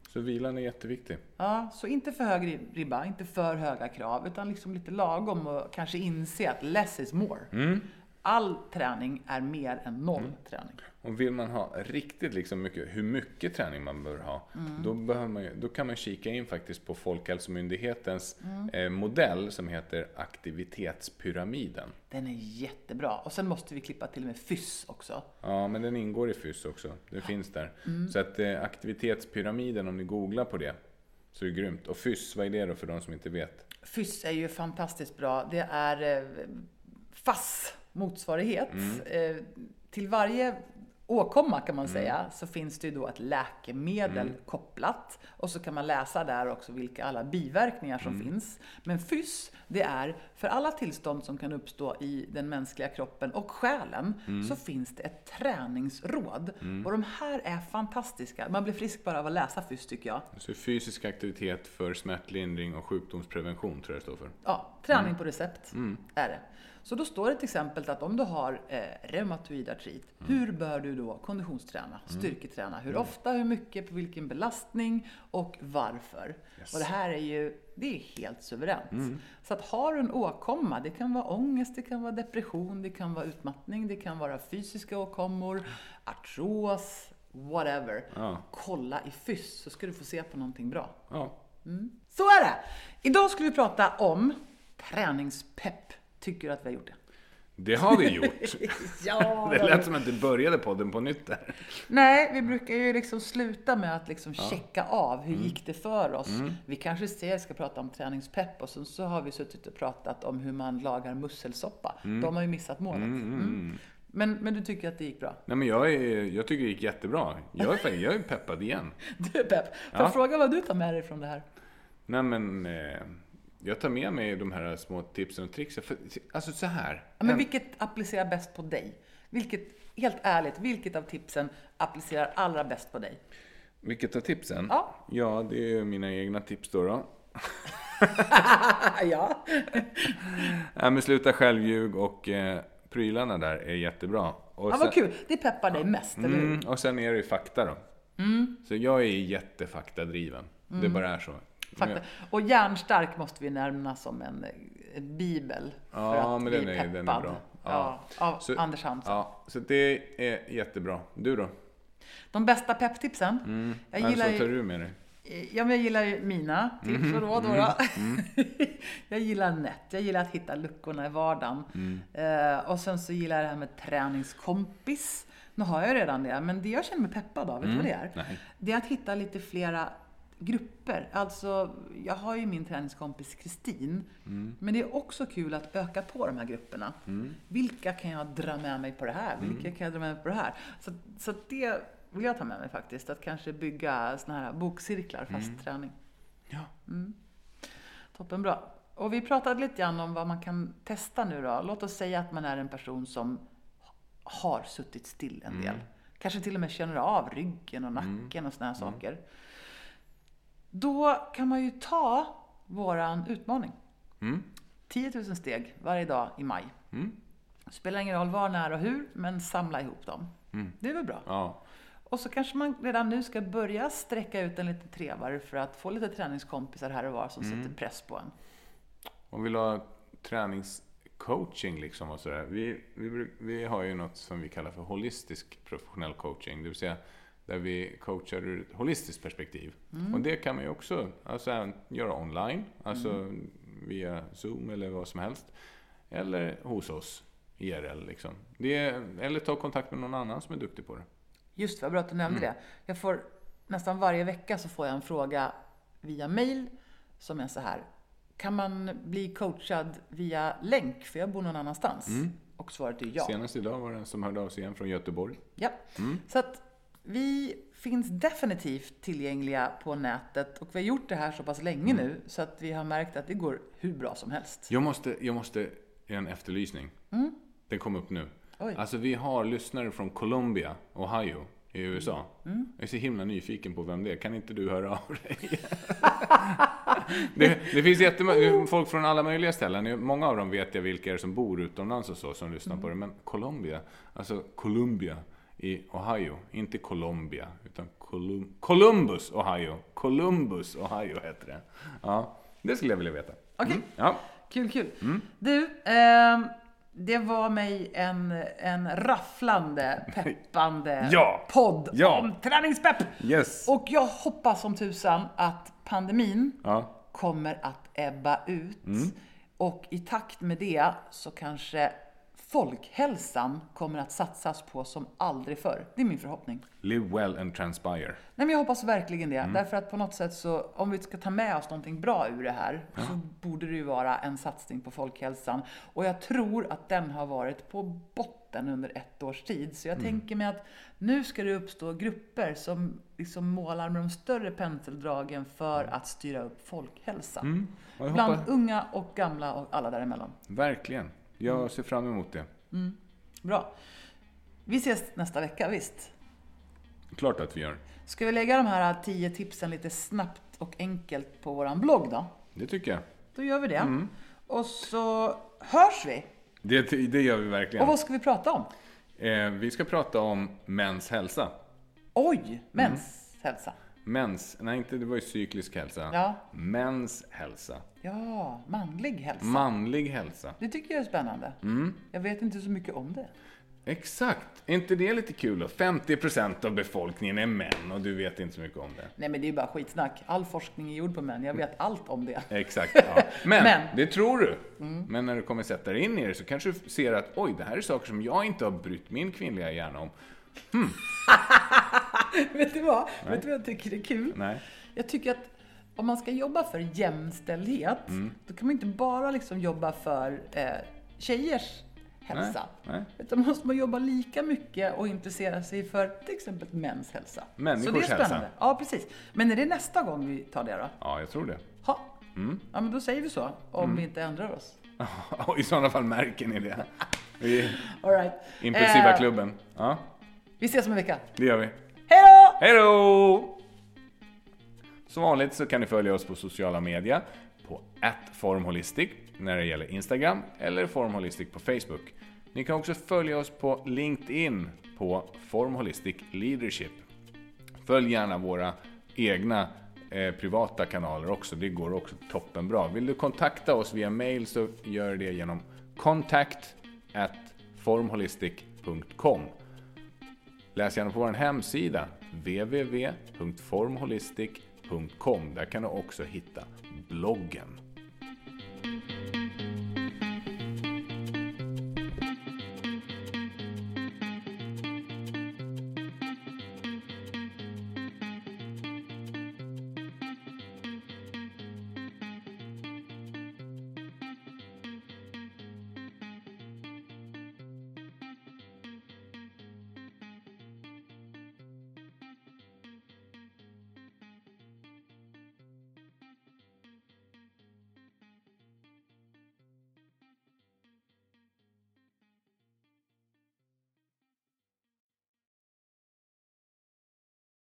Så vilan är jätteviktig. Ja, så inte för hög rib- ribba, inte för höga krav, utan liksom lite lagom och kanske inse att less is more. Mm. All träning är mer än noll träning. Och vill man ha riktigt liksom mycket, hur mycket träning man bör ha, då, behöver man, då kan man kika in faktiskt på Folkhälsomyndighetens eh, modell som heter aktivitetspyramiden. Den är jättebra. Och sen måste vi klippa till med fys också. Ja, men den ingår i FYS också. Den finns där. Så att eh, aktivitetspyramiden, om ni googlar på det, så är det grymt. Och FYS, vad är det då för de som inte vet? Fys är ju fantastiskt bra. Det är eh, FASS motsvarighet. Eh, till varje åkomma kan man säga så finns det ju då ett läkemedel kopplat och så kan man läsa där också vilka alla biverkningar som finns. Men FYS, det är för alla tillstånd som kan uppstå i den mänskliga kroppen och själen så finns det ett träningsråd. Och de här är fantastiska. Man blir frisk bara av att läsa FYS tycker jag. Så fysisk aktivitet för smärtlindring och sjukdomsprevention tror jag det står för. Ja, träning på recept är det. Så då står det till exempel att om du har eh, reumatoid artrit, hur bör du då konditionsträna, styrketräna? Hur ofta, hur mycket, på vilken belastning och varför? Och det här är ju, det är helt suveränt. Så att har du en åkomma, det kan vara ångest, det kan vara depression, det kan vara utmattning, det kan vara fysiska åkommor, artros, whatever. Ja. Kolla i fys så ska du få se på någonting bra. Ja. Så är det! Idag ska vi prata om träningspepp. Tycker du att vi har gjort det? Det har vi gjort. <laughs> Ja! <laughs> Det lät som att du började podden på nytt där. Nej, vi brukar ju liksom sluta med att liksom checka av. Hur gick det för oss? Vi kanske ser, ska prata om träningspepp och sen så har vi suttit och pratat om hur man lagar musselsoppa. De har ju missat målet. Mm. Men, men du tycker att det gick bra? Nej men jag, är, jag tycker det gick jättebra. Jag är, jag är peppad igen. <laughs> Du är pepp. Får jag fråga vad du tar med dig från det här? Nej men, eh, jag tar med mig de här små tipsen och tricksen. För, alltså så här. Ja, men vilket applicerar bäst på dig? Vilket, helt ärligt, vilket av tipsen applicerar allra bäst på dig? Vilket av tipsen? Ja. Ja, det är mina egna tips då. då. <laughs> ja. Nej, men sluta självljug och eh, prylarna där är jättebra. Och ja, sen- vad kul. Det peppar dig mest, eller hur? Mm, och sen är det ju fakta då. Mm. Så jag är jättefaktadriven. Det bara är så. Fakta. Och hjärnstark måste vi nämna som en, en bibel. Ja, för att men bli den är- den är bra. Ja. Ja. av Så- Anders Hansson. Ja, så det är jättebra. Du då? De bästa pepptipsen. Mm. Jag Alltså, gillar vad tar ju, du med dig? ja, men jag gillar ju mina tips Mhm. och råd. då. Mm. <laughs> jag gillar nät. Jag gillar att hitta luckorna i vardagen. Mm. Eh, och sen så gillar jag det här med träningskompis. Nu har jag redan det, men det jag känner mig peppad av, vet du vad det är? Mm. Nej. Det är att hitta lite flera grupper. Alltså, jag har ju min träningskompis Kristin. Mm. Men det är också kul att öka på de här grupperna. Vilka kan jag dra med mig på det här? Vilka Mm. kan jag dra med mig på det här? Så, så det vill jag ta med mig faktiskt. Att kanske bygga såna här bokcirklar fast Mm. träning. Ja. Toppenbra. Och vi pratade lite grann om vad man kan testa nu då. Låt oss säga att man är en person som har suttit still en del. Kanske till och med känner av ryggen och nacken och såna här saker. Då kan man ju ta våran utmaning. Mm. 10 000 steg varje dag i maj. Mm. Spelar ingen roll var, när och hur, men samla ihop dem. Det är väl bra? Ja. Och så kanske man redan nu ska börja sträcka ut en liten trevare för att få lite träningskompisar här och var som sätter press på en. Om vi vill ha träningscoaching liksom och sådär. Vi, vi, vi har ju något som vi kallar för holistisk professionell coaching. Det vill säga där vi coachar ur ett holistiskt perspektiv. Och det kan man ju också alltså, göra online. Alltså via Zoom eller vad som helst. Eller hos oss IRL liksom. Det eller ta kontakt med någon annan som är duktig på det. Just vad bra att du nämnde det. Jag får nästan varje vecka så får jag en fråga via mail som är så här. Kan man bli coachad via länk? För jag bor någon annanstans. Och svaret är ja. Senast idag var det en som hörde av sig igen från Göteborg. ja. Så att vi finns definitivt tillgängliga på nätet och vi har gjort det här så pass länge nu så att vi har märkt att det går hur bra som helst. Jag måste, jag måste en efterlysning. Den kom upp nu. Oj. Alltså vi har lyssnare från Columbia, Ohio i USA. Jag är så himla nyfiken på vem det är. Kan inte du höra av dig? <laughs> det, det finns jättemånga folk från alla möjliga ställen. Många av dem vet jag vilka är som bor utomlands och så som lyssnar på det. Men Columbia, alltså Columbia i Ohio. Inte Colombia, utan Colum- Columbus, Ohio. Columbus, Ohio heter det. Ja, det skulle jag vilja veta. Okej. Mm, ja. Kul, kul. Du, ehm, det var mig en, en rafflande, <laughs> peppande Ja. podd Ja. om träningspepp. Yes. Och jag hoppas som tusan att pandemin Ja. kommer att ebba ut. Mm. Och i takt med det så kanske folkhälsan kommer att satsas på som aldrig förr. Det är min förhoppning. Live well and transpire. Nej, men jag hoppas verkligen det. Mm. Därför att på något sätt så, om vi ska ta med oss någonting bra ur det här, så borde det ju vara en satsning på folkhälsan. Och jag tror att den har varit på botten under ett års tid. Så jag Mm. tänker mig att nu ska det uppstå grupper som liksom målar med de större penseldragen för att styra upp folkhälsan. Mm. Bland unga och gamla och alla däremellan. verkligen. Jag ser fram emot det. Bra. Vi ses nästa vecka, visst? Klart att vi gör. Ska vi lägga de här tio tipsen lite snabbt och enkelt på våran blogg då? Det tycker jag. Då gör vi det. Mm. Och så hörs vi. Det, det gör vi Och verkligen. vad ska vi prata om? Eh, vi ska prata om mäns hälsa. Oj, mäns hälsa. Mäns, nej inte det var ju cyklisk hälsa. Ja. Mäns hälsa. Ja, manlig hälsa. Manlig hälsa. Det tycker jag är spännande. Mm. Jag vet inte så mycket om det. Exakt. Är inte det lite kul då? 50% av befolkningen är män och du vet inte så mycket om det. Nej men det är ju bara skitsnack. All forskning är gjord på män. Jag vet allt om det. Exakt. Ja. <laughs> Men, Men. det tror du. Men när du kommer sätta dig in i det så kanske du ser att oj, det här är saker som jag inte har brytt min kvinnliga hjärna om. <laughs> vet du vad? Vet du vad jag tycker är kul? Nej. Jag tycker att om man ska jobba för jämställdhet, då kan man inte bara liksom jobba för eh, tjejers hälsa. Nej, nej. Utan måste man jobba lika mycket och intressera sig för till exempel mäns hälsa. Människors Så det är spännande. hälsa. Ja, precis. Men är det nästa gång vi tar det då? Ja, jag tror det. Ha. Ja, men då säger vi så. Om vi inte ändrar oss. <laughs> I sådana fall märker ni det. Vi <laughs> All right. impulsiva Eh, klubben. Ja, Vi ses om en vecka. det gör vi. Hej då! Hej då! Som vanligt så kan ni följa oss på sociala medier. På formholistic när det gäller Instagram eller formholistic på Facebook. Ni kan också följa oss på LinkedIn på Formholistic Leadership. Följ gärna våra egna eh, privata kanaler också. Det går också toppenbra. Vill du kontakta oss via mail så gör det genom contact at formholistic.com. Läs gärna på vår hemsida www.formholistic.com. Där kan du också hitta bloggen.